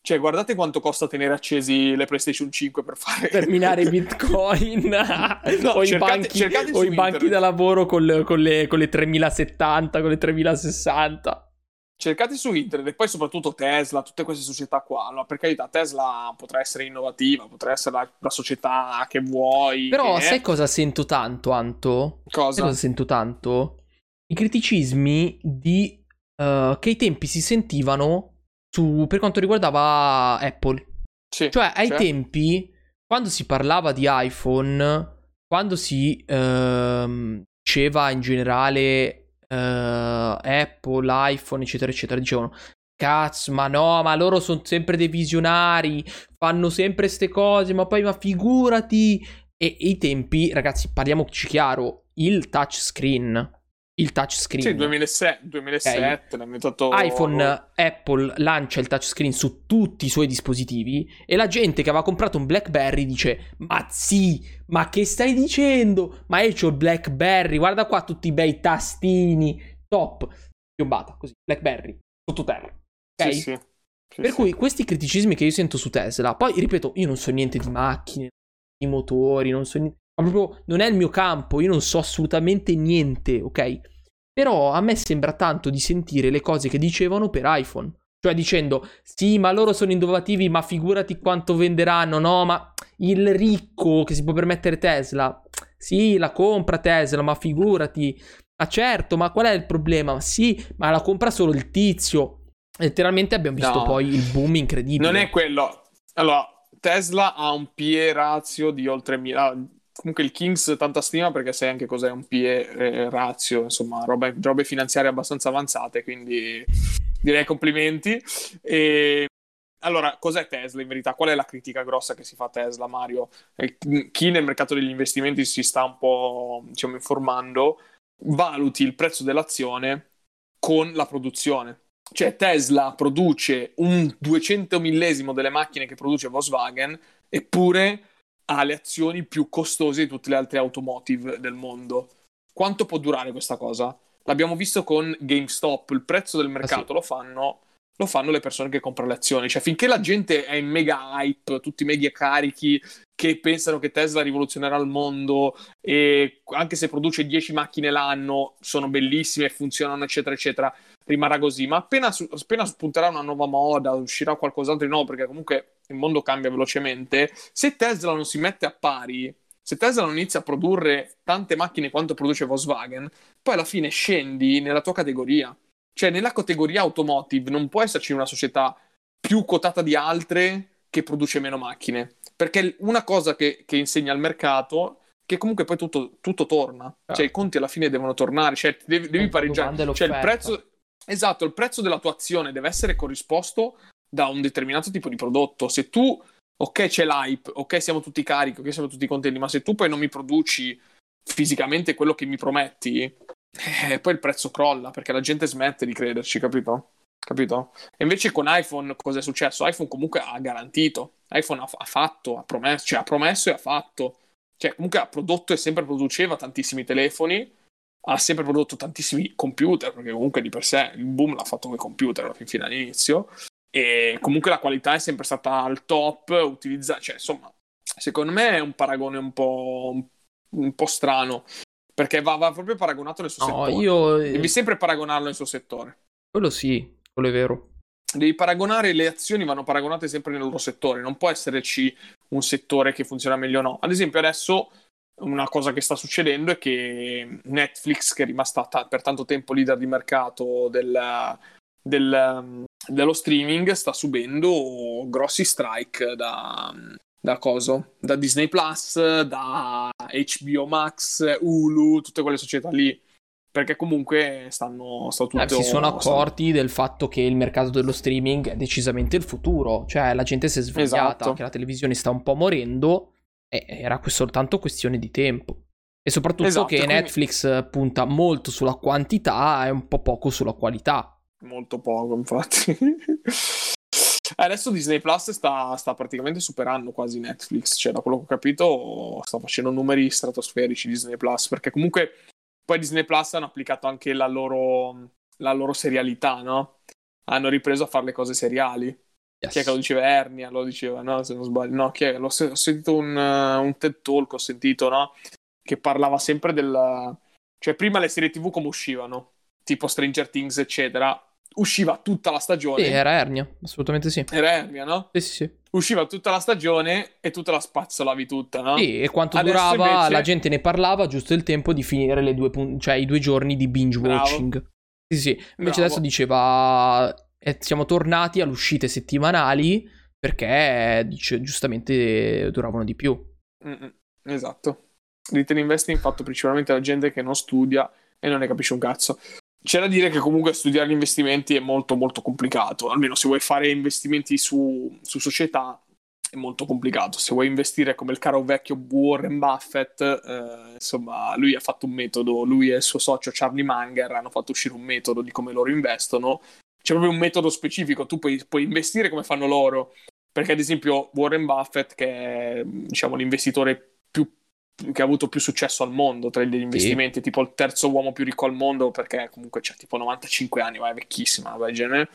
cioè, guardate quanto costa tenere accesi le PlayStation 5 per fare. Per minare [LAUGHS] Bitcoin. no, [LAUGHS] o, cercate, i banchi, o i banchi da lavoro con le, con, le, con le 3070, con le 3060 cercate su internet e poi soprattutto Tesla, tutte queste società qua. No? Per carità, Tesla potrà essere innovativa, potrà essere la, la società che vuoi. Però che... sai cosa sento tanto, Anto? Cosa? Sai cosa sento tanto? I criticismi di uh, che i tempi si sentivano su, per quanto riguardava Apple. Sì, cioè, ai cioè. tempi, quando si parlava di iPhone, quando si ehm, diceva in generale eh, Apple, iPhone, eccetera, eccetera, dicevano cazzo, ma no, ma loro sono sempre dei visionari, fanno sempre queste cose, ma poi, ma figurati. E, e i tempi, ragazzi, parliamoci chiaro, il touchscreen il touchscreen. Sì, 2007, 2007 okay. inventato... iPhone, Apple lancia il touchscreen su tutti i suoi dispositivi e la gente che aveva comprato un BlackBerry dice "Ma sì, ma che stai dicendo? Ma io ho il BlackBerry, guarda qua tutti i bei tastini, top". Piombata, così, BlackBerry, sottoterra. Ok? Sì, sì. Sì, per cui questi criticismi che io sento su Tesla, poi ripeto, io non so niente di macchine, di motori, non so niente, ma proprio non è il mio campo, io non so assolutamente niente, ok? Però a me sembra tanto di sentire le cose che dicevano per iPhone. Cioè dicendo, sì, ma loro sono innovativi, ma figurati quanto venderanno, no? Ma il ricco che si può permettere Tesla, sì, la compra Tesla, ma figurati. Ah certo, ma qual è il problema? Sì, ma la compra solo il tizio. Letteralmente abbiamo visto No. poi il boom incredibile. Non è quello. Allora, Tesla ha un PE razio di oltre 1000. Comunque il Kings tanta stima perché sai anche cos'è un PE eh, razio, insomma, robe, robe finanziarie abbastanza avanzate, quindi direi complimenti. E allora, cos'è Tesla in verità? Qual è la critica grossa che si fa a Tesla, Mario? Eh, Chi nel mercato degli investimenti si sta un po', diciamo, informando, valuti il prezzo dell'azione con la produzione. Cioè Tesla produce un 200 millesimo delle macchine che produce Volkswagen, eppure ha le azioni più costose di tutte le altre automotive del mondo. Quanto può durare questa cosa? L'abbiamo visto con GameStop, il prezzo del mercato Ah, sì. lo fanno lo fanno le persone che comprano le azioni. Cioè, finché la gente è in mega hype, tutti mega carichi, che pensano che Tesla rivoluzionerà il mondo, e anche se produce 10 macchine l'anno, sono bellissime, funzionano, eccetera, eccetera, rimarrà così. Ma appena, su- appena spunterà una nuova moda, uscirà qualcos'altro di nuovo, perché comunque il mondo cambia velocemente, se Tesla non si mette a pari, se Tesla non inizia a produrre tante macchine quanto produce Volkswagen, poi alla fine scendi nella tua categoria. Cioè, nella categoria automotive non può esserci una società più quotata di altre che produce meno macchine. Perché una cosa che, che insegna il mercato che comunque poi tutto, tutto torna. Cioè, i conti alla fine devono tornare. Cioè, devi, devi La pareggiare. Cioè, il prezzo. Esatto, il prezzo della tua azione deve essere corrisposto da un determinato tipo di prodotto. Se tu, ok, c'è l'hype, ok, siamo tutti carichi, ok, siamo tutti contenti, ma se tu poi non mi produci fisicamente quello che mi prometti, eh, poi il prezzo crolla perché la gente smette di crederci, capito? Capito? E invece con iPhone cosa è successo? iPhone comunque ha garantito, iPhone ha, ha fatto, ha promesso, cioè ha promesso e ha fatto. Cioè comunque ha prodotto e sempre produceva tantissimi telefoni, ha sempre prodotto tantissimi computer, perché comunque di per sé il boom l'ha fatto con i computer alla fin fine all'inizio, e comunque la qualità è sempre stata al top, utilizzata, cioè insomma, secondo me è un paragone un po', un po strano, perché va, va, proprio paragonato nel suo no, settore. Io... Devi sempre paragonarlo nel suo settore. Quello sì, quello è vero. Devi paragonare le azioni, vanno paragonate sempre nel loro settore, non può esserci un settore che funziona meglio o no. Ad esempio adesso una cosa che sta succedendo è che Netflix, che è rimasta t- per tanto tempo leader di mercato del, del, dello streaming, sta subendo grossi strike da, da coso? Da Disney Plus, da HBO Max, Hulu, tutte quelle società lì. Perché comunque stanno, stanno tutte... Eh, si sono accorti stanno... del fatto che il mercato dello streaming è decisamente il futuro. Cioè la gente si è svegliata, esatto. che la televisione sta un po' morendo e era soltanto questione di tempo. E soprattutto esatto, che quindi... Netflix punta molto sulla quantità e un po' poco sulla qualità. Molto poco, infatti. [LAUGHS] Adesso Disney Plus sta, sta, praticamente superando quasi Netflix, cioè da quello che ho capito sta facendo numeri stratosferici Disney Plus, perché comunque poi Disney Plus hanno applicato anche la loro, la loro serialità, no? Hanno ripreso a fare le cose seriali. Yes. Chi è che lo diceva? Ernia lo diceva, no? Se non sbaglio. No, chi è? L'ho, ho sentito un, uh, un TED Talk, ho sentito, no? Che parlava sempre del... Cioè, prima le serie TV come uscivano, tipo Stranger Things, eccetera, usciva tutta la stagione. Sì, era Ernia, assolutamente sì. Era Ernia, no? Sì, sì, sì. Usciva tutta la stagione e tu te la spazzolavi tutta, no? Sì, e quanto Adesso durava, invece... la gente ne parlava giusto il tempo di finire le due pun- cioè i due giorni di binge watching. Sì, sì. Invece Bravo. adesso diceva eh, siamo tornati alle uscite settimanali perché dice, giustamente duravano di più. Mm-mm. Esatto. Return investing fatto principalmente da gente che non studia e non ne capisce un cazzo. C'è da dire che comunque studiare gli investimenti è molto molto complicato, almeno se vuoi fare investimenti su, su società è molto complicato. Se vuoi investire come il caro vecchio Warren Buffett, eh, insomma, lui ha fatto un metodo, lui e il suo socio Charlie Munger hanno fatto uscire un metodo di come loro investono. C'è proprio un metodo specifico, tu puoi, puoi investire come fanno loro. Perché, ad esempio, Warren Buffett, che è diciamo, l'investitore più che ha avuto più successo al mondo tra gli investimenti, sì. tipo il terzo uomo più ricco al mondo perché comunque c'ha tipo 95 anni, ma è vecchissima, va genere.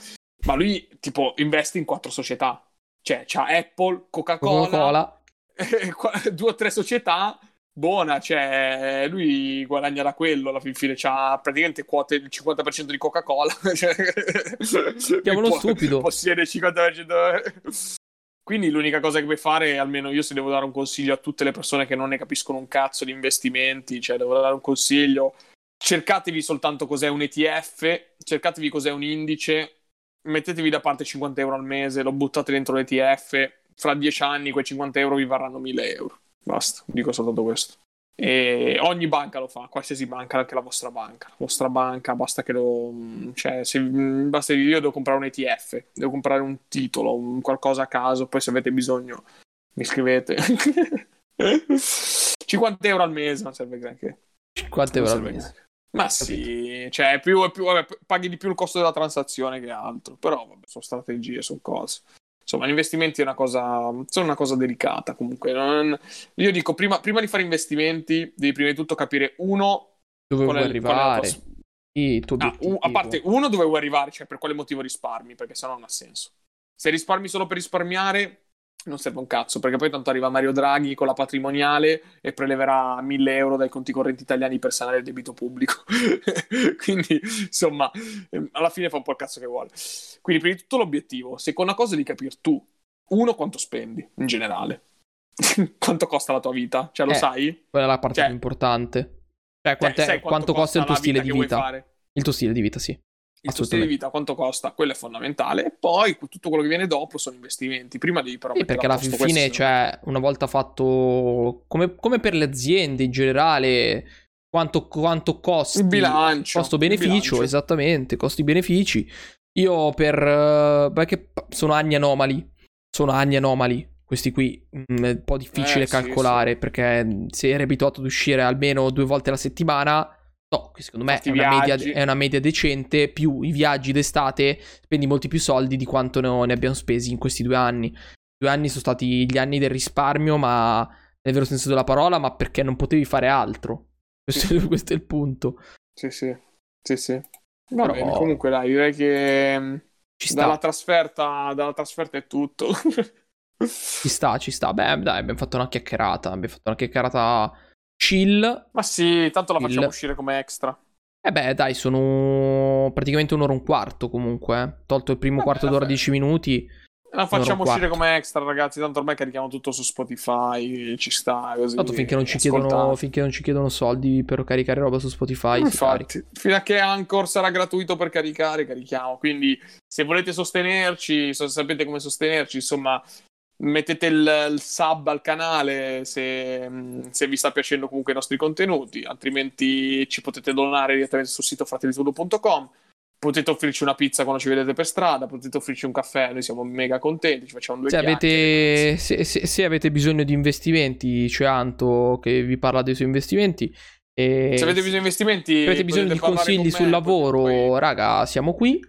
Ma lui tipo investe in quattro società. Cioè, c'ha Apple, Coca-Cola, Coca-Cola. [LAUGHS] due o tre società buona, cioè lui guadagna da quello alla fin fine, c'ha praticamente quote il 50% di Coca-Cola. [LAUGHS] Cioè, Chiamalo stupido. Possiede il 50%. Quindi l'unica cosa che puoi fare, almeno io se devo dare un consiglio a tutte le persone che non ne capiscono un cazzo di investimenti, cioè devo dare un consiglio, cercatevi soltanto cos'è un ETF, cercatevi cos'è un indice, mettetevi da parte 50 euro al mese, lo buttate dentro l'ETF, fra 10 anni quei 50 euro vi varranno 1000 euro. Basta, dico soltanto questo. E ogni banca lo fa, qualsiasi banca, anche la vostra banca. La vostra banca, basta che lo. Cioè, se, basta che io devo comprare un ETF, devo comprare un titolo, un qualcosa a caso, poi se avete bisogno mi scrivete. [LAUGHS] 50 euro al mese, non serve granché. 50 euro al mese. Ma sì, cioè, più, più, vabbè, paghi di più il costo della transazione che altro, però vabbè, sono strategie, sono cose insomma, gli investimenti è una cosa, sono una cosa delicata comunque. Non, io dico, prima, prima, di fare investimenti, devi prima di tutto capire uno... Dove vuoi arrivare. Sì, ah, un, a parte uno dove vuoi arrivare, cioè per quale motivo risparmi, perché sennò non ha senso. Se risparmi solo per risparmiare, non serve un cazzo, perché poi tanto arriva Mario Draghi con la patrimoniale e preleverà 1000 euro dai conti correnti italiani per sanare il debito pubblico. [LAUGHS] Quindi, insomma, ehm, alla fine fa un po' il cazzo che vuole. Quindi, prima di tutto l'obiettivo. Seconda cosa è di capire tu, uno, quanto spendi in generale. [LAUGHS] quanto costa la tua vita? Cioè, lo eh, sai? Quella è la parte cioè, più importante. Cioè, cioè, quanto, quanto costa il tuo stile di vita? Il tuo stile di vita, sì il tuo stile di vita quanto costa, quello è fondamentale. E poi tutto quello che viene dopo sono investimenti. Prima devi però. Sì, perché alla fine, cioè, una volta fatto come, come, per le aziende in generale, quanto, quanto costi il bilancio, costo-beneficio, esattamente, costi-benefici. Io per. Uh, perché sono anni anomali. Sono anni anomali. Questi qui mm, è un po' difficile eh, calcolare sì, sì. perché se eri abituato ad uscire almeno due volte alla settimana No, secondo me è una, media, è una, media, decente, più i viaggi d'estate spendi molti più soldi di quanto ne abbiamo spesi in questi due anni. Due anni sono stati gli anni del risparmio, ma nel vero senso della parola, ma perché non potevi fare altro. Questo, [LAUGHS] questo è il punto. Sì, sì. Sì, sì. Va Però- bene, comunque dai, direi che mm, Ci sta, dalla trasferta, dalla trasferta è tutto. ci sta, ci sta. Beh, dai, abbiamo fatto una chiacchierata. Abbiamo fatto una chiacchierata chill. Ma sì, tanto la facciamo Il- uscire come extra. Eh beh, dai, sono praticamente un'ora e un quarto comunque. eh. Tolto il primo Vabbè, quarto d'ora, vabbè. 10 minuti. La facciamo uscire come extra, ragazzi. Tanto ormai carichiamo tutto su Spotify. Ci sta così. Tanto finché non, ci chiedono, finché non ci chiedono soldi per caricare roba su Spotify. Infatti, fino a che Anchor sarà gratuito per caricare, carichiamo. Quindi, se volete sostenerci, so- sapete come sostenerci, insomma, mettete il, il sub al canale se, se vi sta piacendo comunque i nostri contenuti, altrimenti ci potete donare direttamente sul sito fratellitudo.com. Potete offrirci una pizza quando ci vedete per strada, potete offrirci un caffè, noi siamo mega contenti, ci facciamo due Se avete, se, se- se avete bisogno di investimenti, c'è Anto che vi parla dei suoi investimenti. Se avete bisogno di investimenti, se avete bisogno di consigli con sul me, lavoro, potete raga, siamo qui.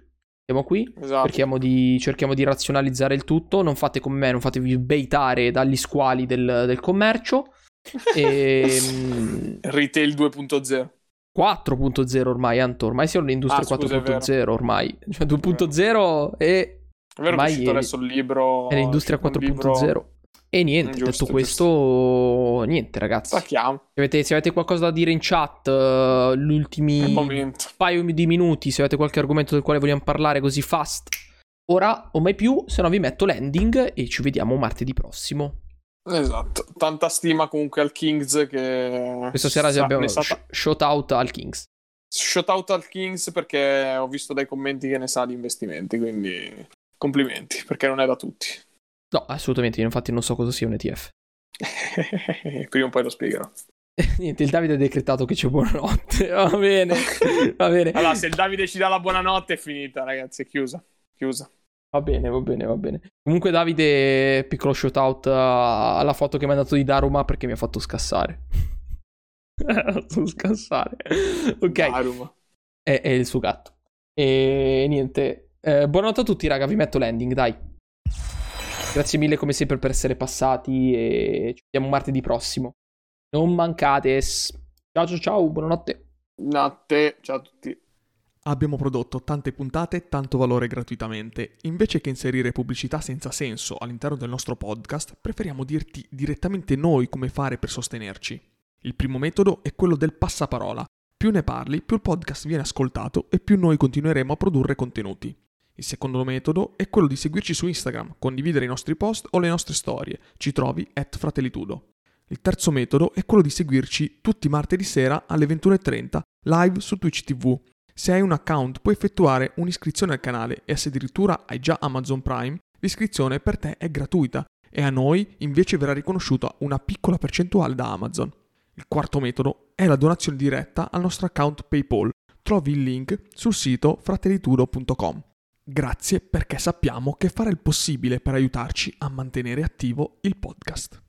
Siamo qui. Esatto. Cerchiamo di, cerchiamo di razionalizzare il tutto. Non fate come me, non fatevi baitare dagli squali del, del commercio. [LAUGHS] E, mm, Retail 2.0. 4.0 ormai, Anto. Ormai siamo nell'industria Ah, scusa, è 4.0 ormai. Cioè 2.0 e È vero che è uscito è- adesso il libro. è l'industria un libro- 4.0. E niente, Giusto, detto questo, niente ragazzi. Se Stacchiamo. avete, se avete qualcosa da dire in chat, eh, gli ultimi paio di minuti, se avete qualche argomento del quale vogliamo parlare così fast, ora o mai più, se no vi metto l'ending e ci vediamo martedì prossimo. Esatto. Tanta stima comunque al Kings che. Questa sera sa- abbiamo sh- shout out al Kings. Shout out al Kings perché ho visto dai commenti che ne sa di investimenti, quindi complimenti, perché non è da tutti. No, assolutamente, io infatti non so cosa sia un ETF. Prima o poi lo spiegherò. [LAUGHS] Niente, il Davide ha decretato che c'è buonanotte. [LAUGHS] Va bene, [LAUGHS] va bene. Allora, se il Davide ci dà la buonanotte è finita, ragazzi, è chiusa. Chiusa. Va bene, va bene, va bene. Comunque, Davide, piccolo shout out alla foto che mi ha dato di Daruma perché mi ha fatto scassare. Mi ha fatto scassare. Ok, Arum. è, è il suo gatto. E niente. Eh, buonanotte a tutti, raga. Vi metto l'ending, dai. Grazie mille come sempre per essere passati e ci vediamo martedì prossimo. Non mancate. Ciao ciao ciao, buonanotte. Notte. Ciao a tutti. Abbiamo prodotto tante puntate, tanto valore gratuitamente. Invece che inserire pubblicità senza senso all'interno del nostro podcast, preferiamo dirti direttamente noi come fare per sostenerci. Il primo metodo è quello del passaparola. Più ne parli, più il podcast viene ascoltato e più noi continueremo a produrre contenuti. Il secondo metodo è quello di seguirci su Instagram, condividere i nostri post o le nostre storie. Ci trovi at fratellitudo. Il terzo metodo è quello di seguirci tutti martedì sera alle 21.30 live su Twitch TV. Se hai un account puoi effettuare un'iscrizione al canale e se addirittura hai già Amazon Prime, l'iscrizione per te è gratuita e a noi invece verrà riconosciuta una piccola percentuale da Amazon. Il quarto metodo è la donazione diretta al nostro account PayPal. Trovi il link sul sito fratellitudo.com. Grazie perché sappiamo che fare il possibile per aiutarci a mantenere attivo il podcast.